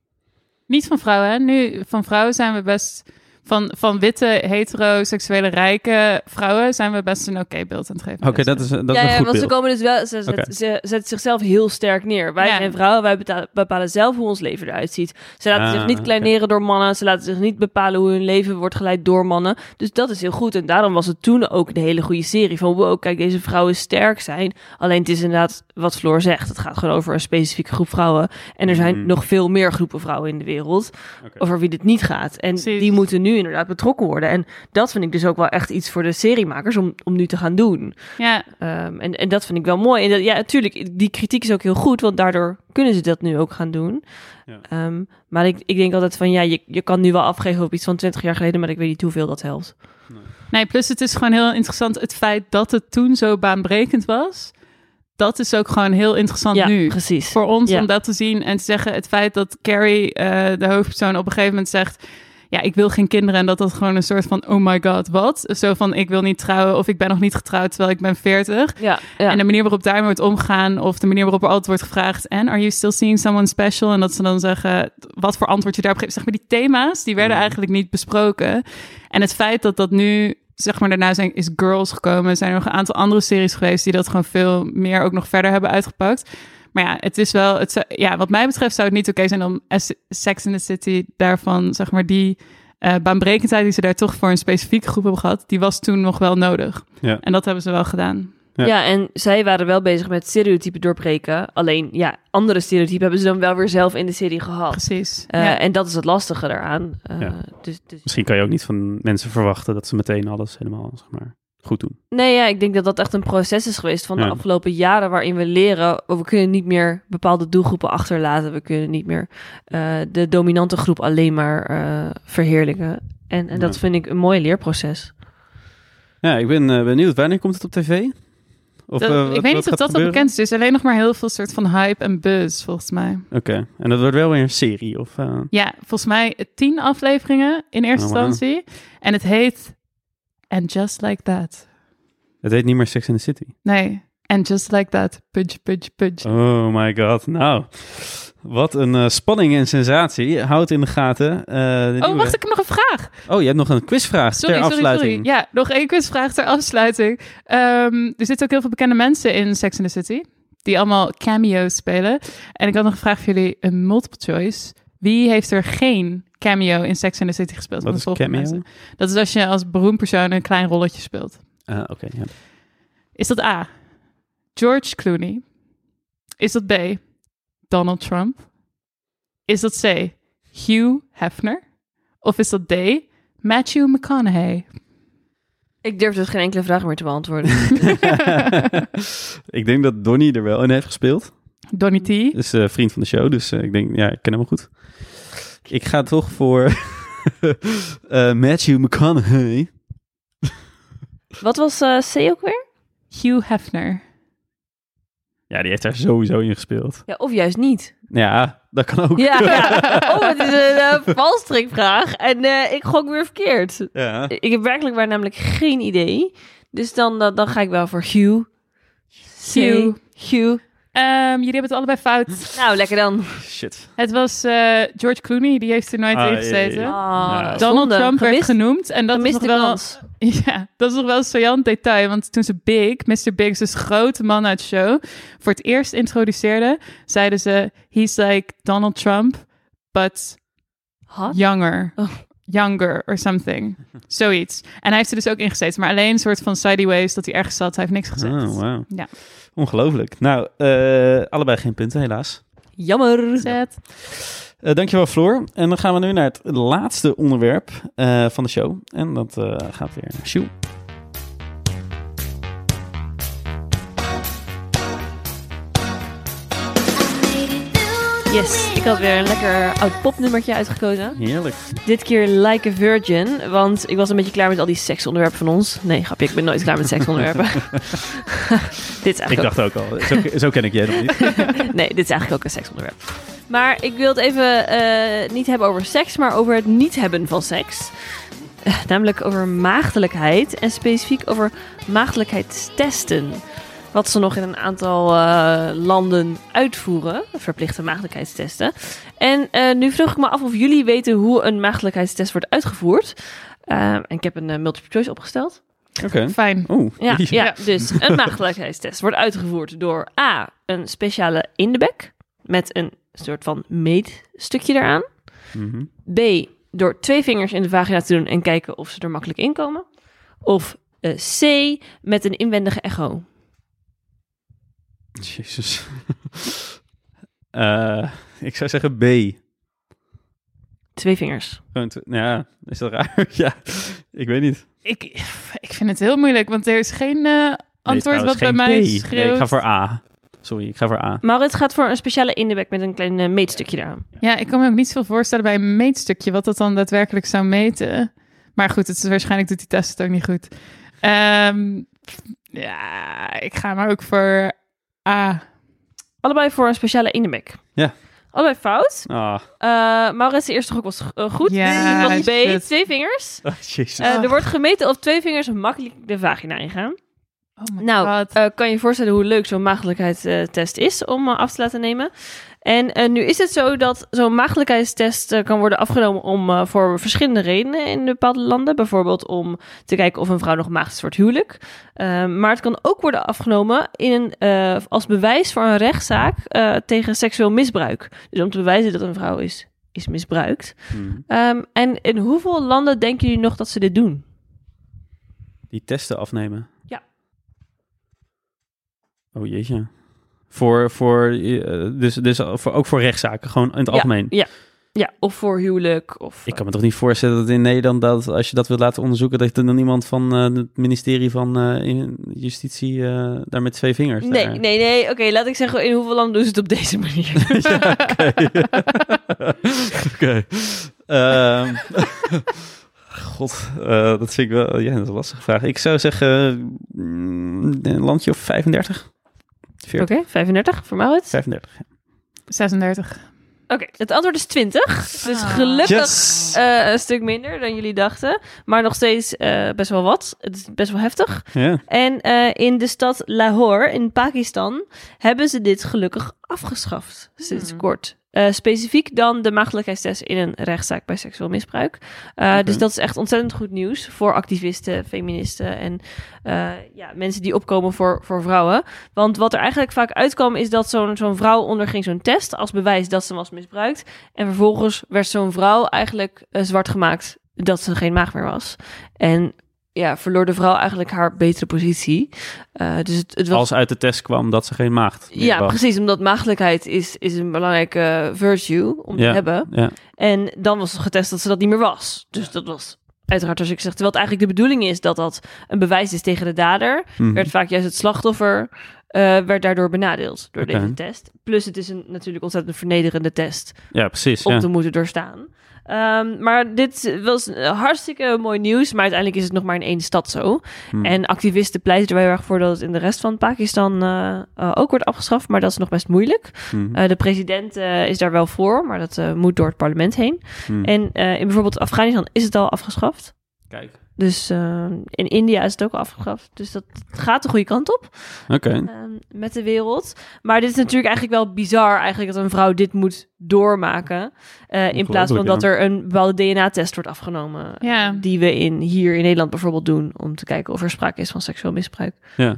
Niet van vrouwen, hè? Nu, van vrouwen zijn we best... Van, van witte, heteroseksuele, rijke vrouwen zijn we best een oké beeld aan het geven. Oké, dat is, dat is ja, een ja, goed want ze komen dus wel, ze, zet- Oké. ze zetten zichzelf heel sterk neer. Wij Ja. zijn vrouwen, wij bepalen zelf hoe ons leven eruit ziet. Ze laten Ah, zich niet kleineren door mannen, ze laten zich niet bepalen hoe hun leven wordt geleid door mannen. Dus dat is heel goed. En daarom was het toen ook een hele goede serie van wow, kijk, deze vrouwen sterk zijn. Alleen het is inderdaad wat Floor zegt. Het gaat gewoon over een specifieke groep vrouwen. En er zijn Mhm. nog veel meer groepen vrouwen in de wereld over wie dit niet gaat. En Precies. die moeten nu nu inderdaad betrokken worden. En dat vind ik dus ook wel echt iets voor de seriemakers om, om nu te gaan doen. Ja, Ehm, en, en dat vind ik wel mooi. En dat, ja, natuurlijk, die kritiek is ook heel goed, want daardoor kunnen ze dat nu ook gaan doen. Ja. Ehm, maar ik, ik denk altijd van, ja, je, je kan nu wel afgeven op iets van 20 jaar geleden, maar ik weet niet hoeveel dat helpt. Nee, plus het is gewoon heel interessant het feit dat het toen zo baanbrekend was. Dat is ook gewoon heel interessant ja, nu. precies. Voor ons Ja. om dat te zien en te zeggen het feit dat Carrie, eh, de hoofdpersoon, op een gegeven moment zegt... Ja, ik wil geen kinderen en dat dat gewoon een soort van oh my god, wat? Zo van ik wil niet trouwen of ik ben nog niet getrouwd terwijl ik ben 40. Ja, ja. En de manier waarop daarmee wordt omgegaan of de manier waarop er altijd wordt gevraagd... en are you still seeing someone special? En dat ze dan zeggen wat voor antwoord je daarop geeft. Zeg maar die thema's, die werden Mhm. eigenlijk niet besproken. En het feit dat dat nu, zeg maar daarna zijn, is Girls gekomen. Er zijn nog een aantal andere series geweest die dat gewoon veel meer ook nog verder hebben uitgepakt. Maar ja, het is wel, het, ja, wat mij betreft zou het niet oké zijn om Sex in the City daarvan, zeg maar die eh baanbrekendheid die ze daar toch voor een specifieke groep hebben gehad, die was toen nog wel nodig. Ja. En dat hebben ze wel gedaan. Ja. Ja. en zij waren wel bezig met stereotypen doorbreken. Alleen, ja, andere stereotypen hebben ze dan wel weer zelf in de serie gehad. Precies. Eh, ja. En dat is het lastige daaraan. Eh, Ja. dus, dus... Misschien kan je ook niet van mensen verwachten dat ze meteen alles helemaal zeg maar, goed doen. Nee, ja, ik denk dat dat echt een proces is geweest van de Ja. afgelopen jaren... waarin we leren, we kunnen niet meer bepaalde doelgroepen achterlaten. We kunnen niet meer eh, de dominante groep alleen maar eh, verheerlijken. En, en dat vind ik een mooi leerproces. Ja, ik ben eh, benieuwd. Wanneer komt het op tv? Of, Dat- eh, ik weet niet of dat al gebeuren? bekend is. Er is alleen nog maar heel veel soort van hype en buzz, volgens mij. Oké, en dat wordt wel weer een serie? Of, eh, Ja, volgens mij tien afleveringen in eerste Oh, instantie. En het heet And Just Like That. Het heet niet meer Sex in the City. Nee, And Just Like That. Pudge, pudge, pudge. Oh my god. Nou, wat een eh, spanning en sensatie. Houd in de gaten. eh, de Oh, nieuwe- wacht, ik heb nog een vraag. Oh, je hebt nog een quizvraag Sorry, ter sorry, afsluiting. sorry. Ja, nog één quizvraag ter afsluiting. Ehm, er zitten ook heel veel bekende mensen in Sex in the City. Die allemaal cameo's spelen. En ik had nog een vraag voor jullie. Een multiple choice. Wie heeft er geen cameo in Sex in the City gespeeld? Wat Van is de volgende cameo? mensen. Dat is als je als beroemd persoon een klein rolletje speelt. Ah, Oké, ja. Is dat A. George Clooney? Is dat B. Donald Trump? Is dat C. Hugh Hefner? Of is dat D. Matthew McConaughey? Ik durf dus geen enkele vraag meer te beantwoorden. ik denk dat Donnie er wel in heeft gespeeld. Donnie T. Dus eh, vriend van de show. Dus eh, ik denk, ja, ik ken hem wel goed. Ik ga toch voor eh, Matthew McConaughey. Wat was eh, C ook weer? Hugh Hefner. Ja, die heeft daar sowieso in gespeeld. Ja, of juist niet. Ja, dat kan ook. Ja, ja. Oh, het is een uh, valstrikvraag. En eh, ik gok weer verkeerd. Ja. Ik heb werkelijk waar namelijk geen idee. Dus dan, dan, dan ga ik wel voor Hugh. C. Hugh. Hugh. Ehm, jullie hebben het allebei fout. Nou, lekker dan. Shit. Het was eh, George Clooney, die heeft er nooit Ah, in gezeten. ja, Ah, Ja. Donald zonde. Trump werd genoemd. En dat is nog wel... kans. Ja, dat is nog wel een saillant detail. Want toen ze Big, Mr. Big, dus grote man uit de show, voor het eerst introduceerden, zeiden ze: He's like Donald Trump, but Hot? younger. Oh. Younger or something. Zoiets. En hij heeft er dus ook in gezeten. Maar alleen een soort van sideways dat hij ergens zat. Hij heeft niks gezegd. Oh, wauw. Ja. Ongelooflijk. Nou, eh, allebei geen punten helaas. Jammer. Zet. Eh, dankjewel Floor. En dan gaan we nu naar het laatste onderwerp eh, van de show. En dat eh, gaat weer naar Sjoe. Yes, ik had weer een lekker oud popnummertje uitgekozen. Heerlijk. Dit keer Like a Virgin, want ik was een beetje klaar met al die seksonderwerpen van ons. Nee, grapje, ik ben nooit klaar met seksonderwerpen. dit is eigenlijk Ik dacht ook al, zo, zo ken ik jij nog niet. Nee, dit is eigenlijk ook een seksonderwerp. Maar ik wil het even eh, niet hebben over seks, maar over het niet hebben van seks. Eh, namelijk over maagdelijkheid en specifiek over maagdelijkheidstesten. Wat ze nog in een aantal eh, landen uitvoeren, verplichte maagdelijkheidstesten. En eh, nu vroeg ik me af of jullie weten hoe een maagdelijkheidstest wordt uitgevoerd. Eh, en ik heb een eh, multiple choice opgesteld. Oké. Fijn. Oeh. Ja, ja, dus een maagdelijkheidstest wordt uitgevoerd door A, een speciale in de bek met een soort van meetstukje eraan. Mhm. B, door twee vingers in de vagina te doen en kijken of ze er makkelijk in komen. Of eh, C, met een inwendige echo. Jezus. Eh, ik zou zeggen B. Twee vingers. Gewoon ja, is dat raar? ja, ik weet niet. Ik, ik vind het heel moeilijk, want er is geen eh, antwoord wat bij mij schreeuwt. Nee, ik ga voor A. Sorry, ik ga voor A. Maurits gaat voor een speciale indebek met een klein eh, meetstukje eraan. Ja, ik kan me ook niet veel voorstellen bij een meetstukje wat dat dan daadwerkelijk zou meten. Maar goed, het is, waarschijnlijk doet die test het ook niet goed. Ehm, ja, ik ga maar ook voor A. Allebei voor een speciale indebek. Ja. Allebei fout. Ah, Eh Maurits, de eerste gok was eh, goed. Ja, B, shit. twee vingers. ah, jezus. Eh, er wordt gemeten of twee vingers makkelijk de vagina ingaan. Oh my Nou, god. eh, kan je je voorstellen hoe leuk zo'n maagdelijkheidstest is om eh, af te laten nemen? En eh, nu is het zo dat zo'n maagdelijkheidstest eh, kan worden afgenomen om, eh, voor verschillende redenen in bepaalde landen. Bijvoorbeeld om te kijken of een vrouw nog maagd is voor het huwelijk. Eh, maar het kan ook worden afgenomen in als bewijs voor een rechtszaak tegen seksueel misbruik. Dus om te bewijzen dat een vrouw is, is misbruikt. Hmm. Ehm, en in hoeveel landen denken jullie nog dat ze dit doen? Die testen afnemen. Ja. Oh jeetje. Voor, voor, eh, dus, dus voor, ook voor rechtszaken, gewoon in het algemeen. Ja, ja, of voor huwelijk. Of, Ik kan me toch niet voorstellen dat in Nederland, dat, als je dat wilt laten onderzoeken, dat er dan iemand van eh, het ministerie van eh, Justitie eh, daar met twee vingers. Nee, daar- nee, nee. Oké, laat ik zeggen, in hoeveel landen doen ze het op deze manier? ja, oké. Oké. Ehm, God, eh, dat vind ik wel ja, dat is een lastige vraag. Ik zou zeggen mm, een landje of 35. 40, Oké, 35 voor Maurits. 35. ja. 36. Oké, het antwoord is 20. Dus Ah. gelukkig Yes! eh, een stuk minder dan jullie dachten. Maar nog steeds eh, best wel wat. Het is best wel heftig. Ja. En eh, in de stad Lahore in Pakistan hebben ze dit gelukkig afgeschaft sinds Hmm. kort. Eh, specifiek dan de maagdelijkheidstest in een rechtszaak bij seksueel misbruik. Eh. Dus dat is echt ontzettend goed nieuws voor activisten, feministen en eh, ja, mensen die opkomen voor, voor vrouwen. Want wat er eigenlijk vaak uitkwam is dat zo'n zo'n vrouw onderging zo'n test als bewijs dat ze was misbruikt. En vervolgens werd zo'n vrouw eigenlijk zwart gemaakt dat ze geen maag meer was. En ja, verloor de vrouw eigenlijk haar betere positie. Eh, dus het, het was Als uit de test kwam dat ze geen maagd ja, was. precies. Omdat maagdelijkheid is, is een belangrijke virtue om Ja. te hebben. Ja. En dan was getest dat ze dat niet meer was. Dus dat was uiteraard als ik zeg. Terwijl het eigenlijk de bedoeling is dat dat een bewijs is tegen de dader. Mhm. Werd vaak juist het slachtoffer eh, werd daardoor benadeeld door deze test. Plus het is een natuurlijk ontzettend vernederende test ja, precies. om Ja. te moeten doorstaan. Ehm, maar dit was eh, hartstikke mooi nieuws. Maar uiteindelijk is het nog maar in één stad zo. Hmm. En activisten pleiten er wel heel erg voor dat het in de rest van Pakistan eh, eh, ook wordt afgeschaft. Maar dat is nog best moeilijk. Eh, de president eh, is daar wel voor, maar dat eh, moet door het parlement heen. Mhm. En eh, in bijvoorbeeld Afghanistan is het al afgeschaft. Kijk. Dus eh, in India is het ook afgeschaft. Dus dat gaat de goede kant op Oké. eh, met de wereld. Maar dit is natuurlijk eigenlijk wel bizar eigenlijk dat een vrouw dit moet doormaken. eh, in plaats van dat er een bepaalde DNA-test wordt afgenomen. Ja. Die we in, hier in Nederland bijvoorbeeld doen. Om te kijken of er sprake is van seksueel misbruik. Ja.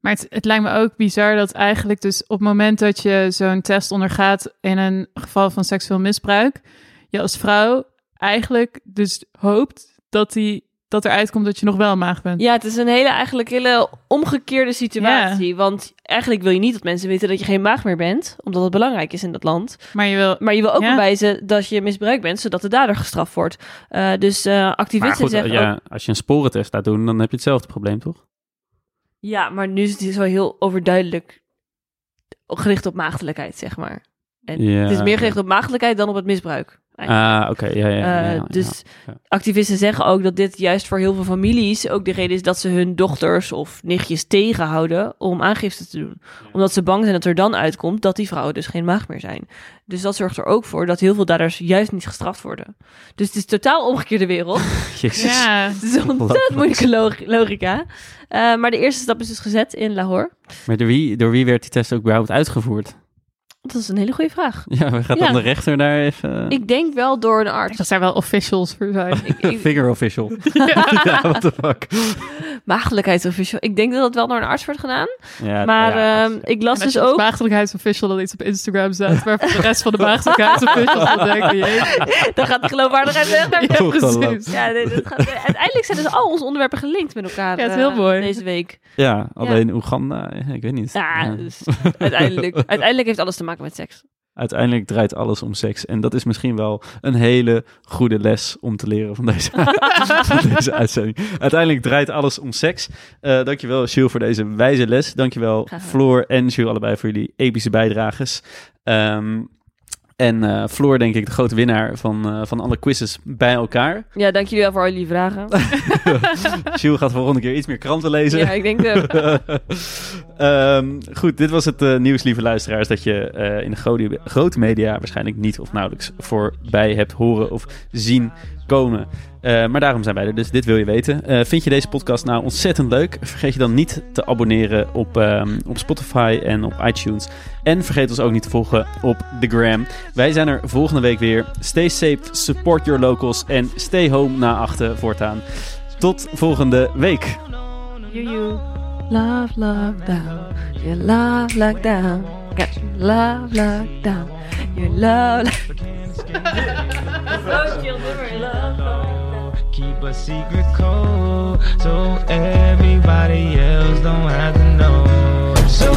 Maar het, het lijkt me ook bizar dat eigenlijk dus op het moment dat je zo'n test ondergaat in een geval van seksueel misbruik, je als vrouw eigenlijk dus hoopt dat, die, dat eruit komt dat je nog wel maag bent. Ja, het is een hele eigenlijk hele omgekeerde situatie. Want eigenlijk wil je niet dat mensen weten dat je geen maag meer bent. Omdat het belangrijk is in dat land. Maar je wil... Maar je wil ook Ja. bewijzen dat je misbruikt bent, zodat de dader gestraft wordt. Eh, dus eh, Maar activisten goed, zeggen ja, ook... als je een sporentest laat doen, dan heb je hetzelfde probleem, toch? Ja, maar nu is het zo heel overduidelijk gericht op maagdelijkheid, zeg maar. En Ja, het is meer gericht op maagdelijkheid dan op het misbruik. Eigenlijk. Ah, oké. Ja, ja, ja, Eh, ja, dus ja. activisten zeggen ook dat dit juist voor heel veel families ook de reden is dat ze hun dochters of nichtjes tegenhouden om aangifte te doen. Omdat ze bang zijn dat er dan uitkomt dat die vrouwen dus geen maag meer zijn. Dus dat zorgt er ook voor dat heel veel daders juist niet gestraft worden. Dus het is totaal omgekeerde wereld. Jezus. Ja, Het is een ontzettend moeilijke log- logica. Eh, maar de eerste stap is dus gezet in Lahore. Maar door wie, door wie werd die test ook überhaupt uitgevoerd? Dat is een hele goede vraag. Ja, we gaat Ja. dan de rechter daar even... Ik denk wel door een arts. dat daar wel officials voor zijn. Ik, ik, Finger official. ja, what the fuck. maagdelijkheidsofficial. Ik denk dat dat wel door een arts wordt gedaan. Ja, maar ja, ehm, ik las dus ook... maagdelijkheidsofficial dan iets op Instagram zet, waarvan de rest van de maagdelijkheidsofficials dan denken, jee. Dan gaat de geloofwaardigheid weg. naar- Ja, precies. Ja, nee, dat gaat, uiteindelijk zijn dus al onze onderwerpen gelinkt met elkaar Ja, het is heel eh, mooi. deze week. ja, alleen Oeganda, ik weet niet. Ja, dus uiteindelijk, uiteindelijk heeft alles te maken met seks. Uiteindelijk draait alles om seks. En dat is misschien wel een hele goede les om te leren van deze, van deze uitzending. Uiteindelijk draait alles om seks. Eh dankjewel, Jules, voor deze wijze les. Dankjewel. Floor en Jules, allebei voor jullie epische bijdrages. Ehm, en eh, Floor, denk ik, de grote winnaar van, eh, van alle quizzes bij elkaar. Ja, dank jullie wel voor al jullie vragen. Jules gaat volgende keer iets meer kranten lezen. ja, ik denk... eh, Ehm, goed, dit was het eh, nieuws, lieve luisteraars, dat je in de grote, grote media waarschijnlijk niet of nauwelijks voorbij hebt horen of zien komen. Eh, maar daarom zijn wij er, dus dit wil je weten. Eh, vind je deze podcast nou ontzettend leuk? Vergeet je dan niet te abonneren op, ehm, op Spotify en op iTunes. En vergeet ons ook niet te volgen op The Gram. Wij zijn er volgende week weer. Stay safe, support your locals en stay home na achter voortaan. Tot volgende week. Love, love, down. Your love, down. Got your love, lock down. Your love, lock Keep a secret code so everybody else don't have to know. So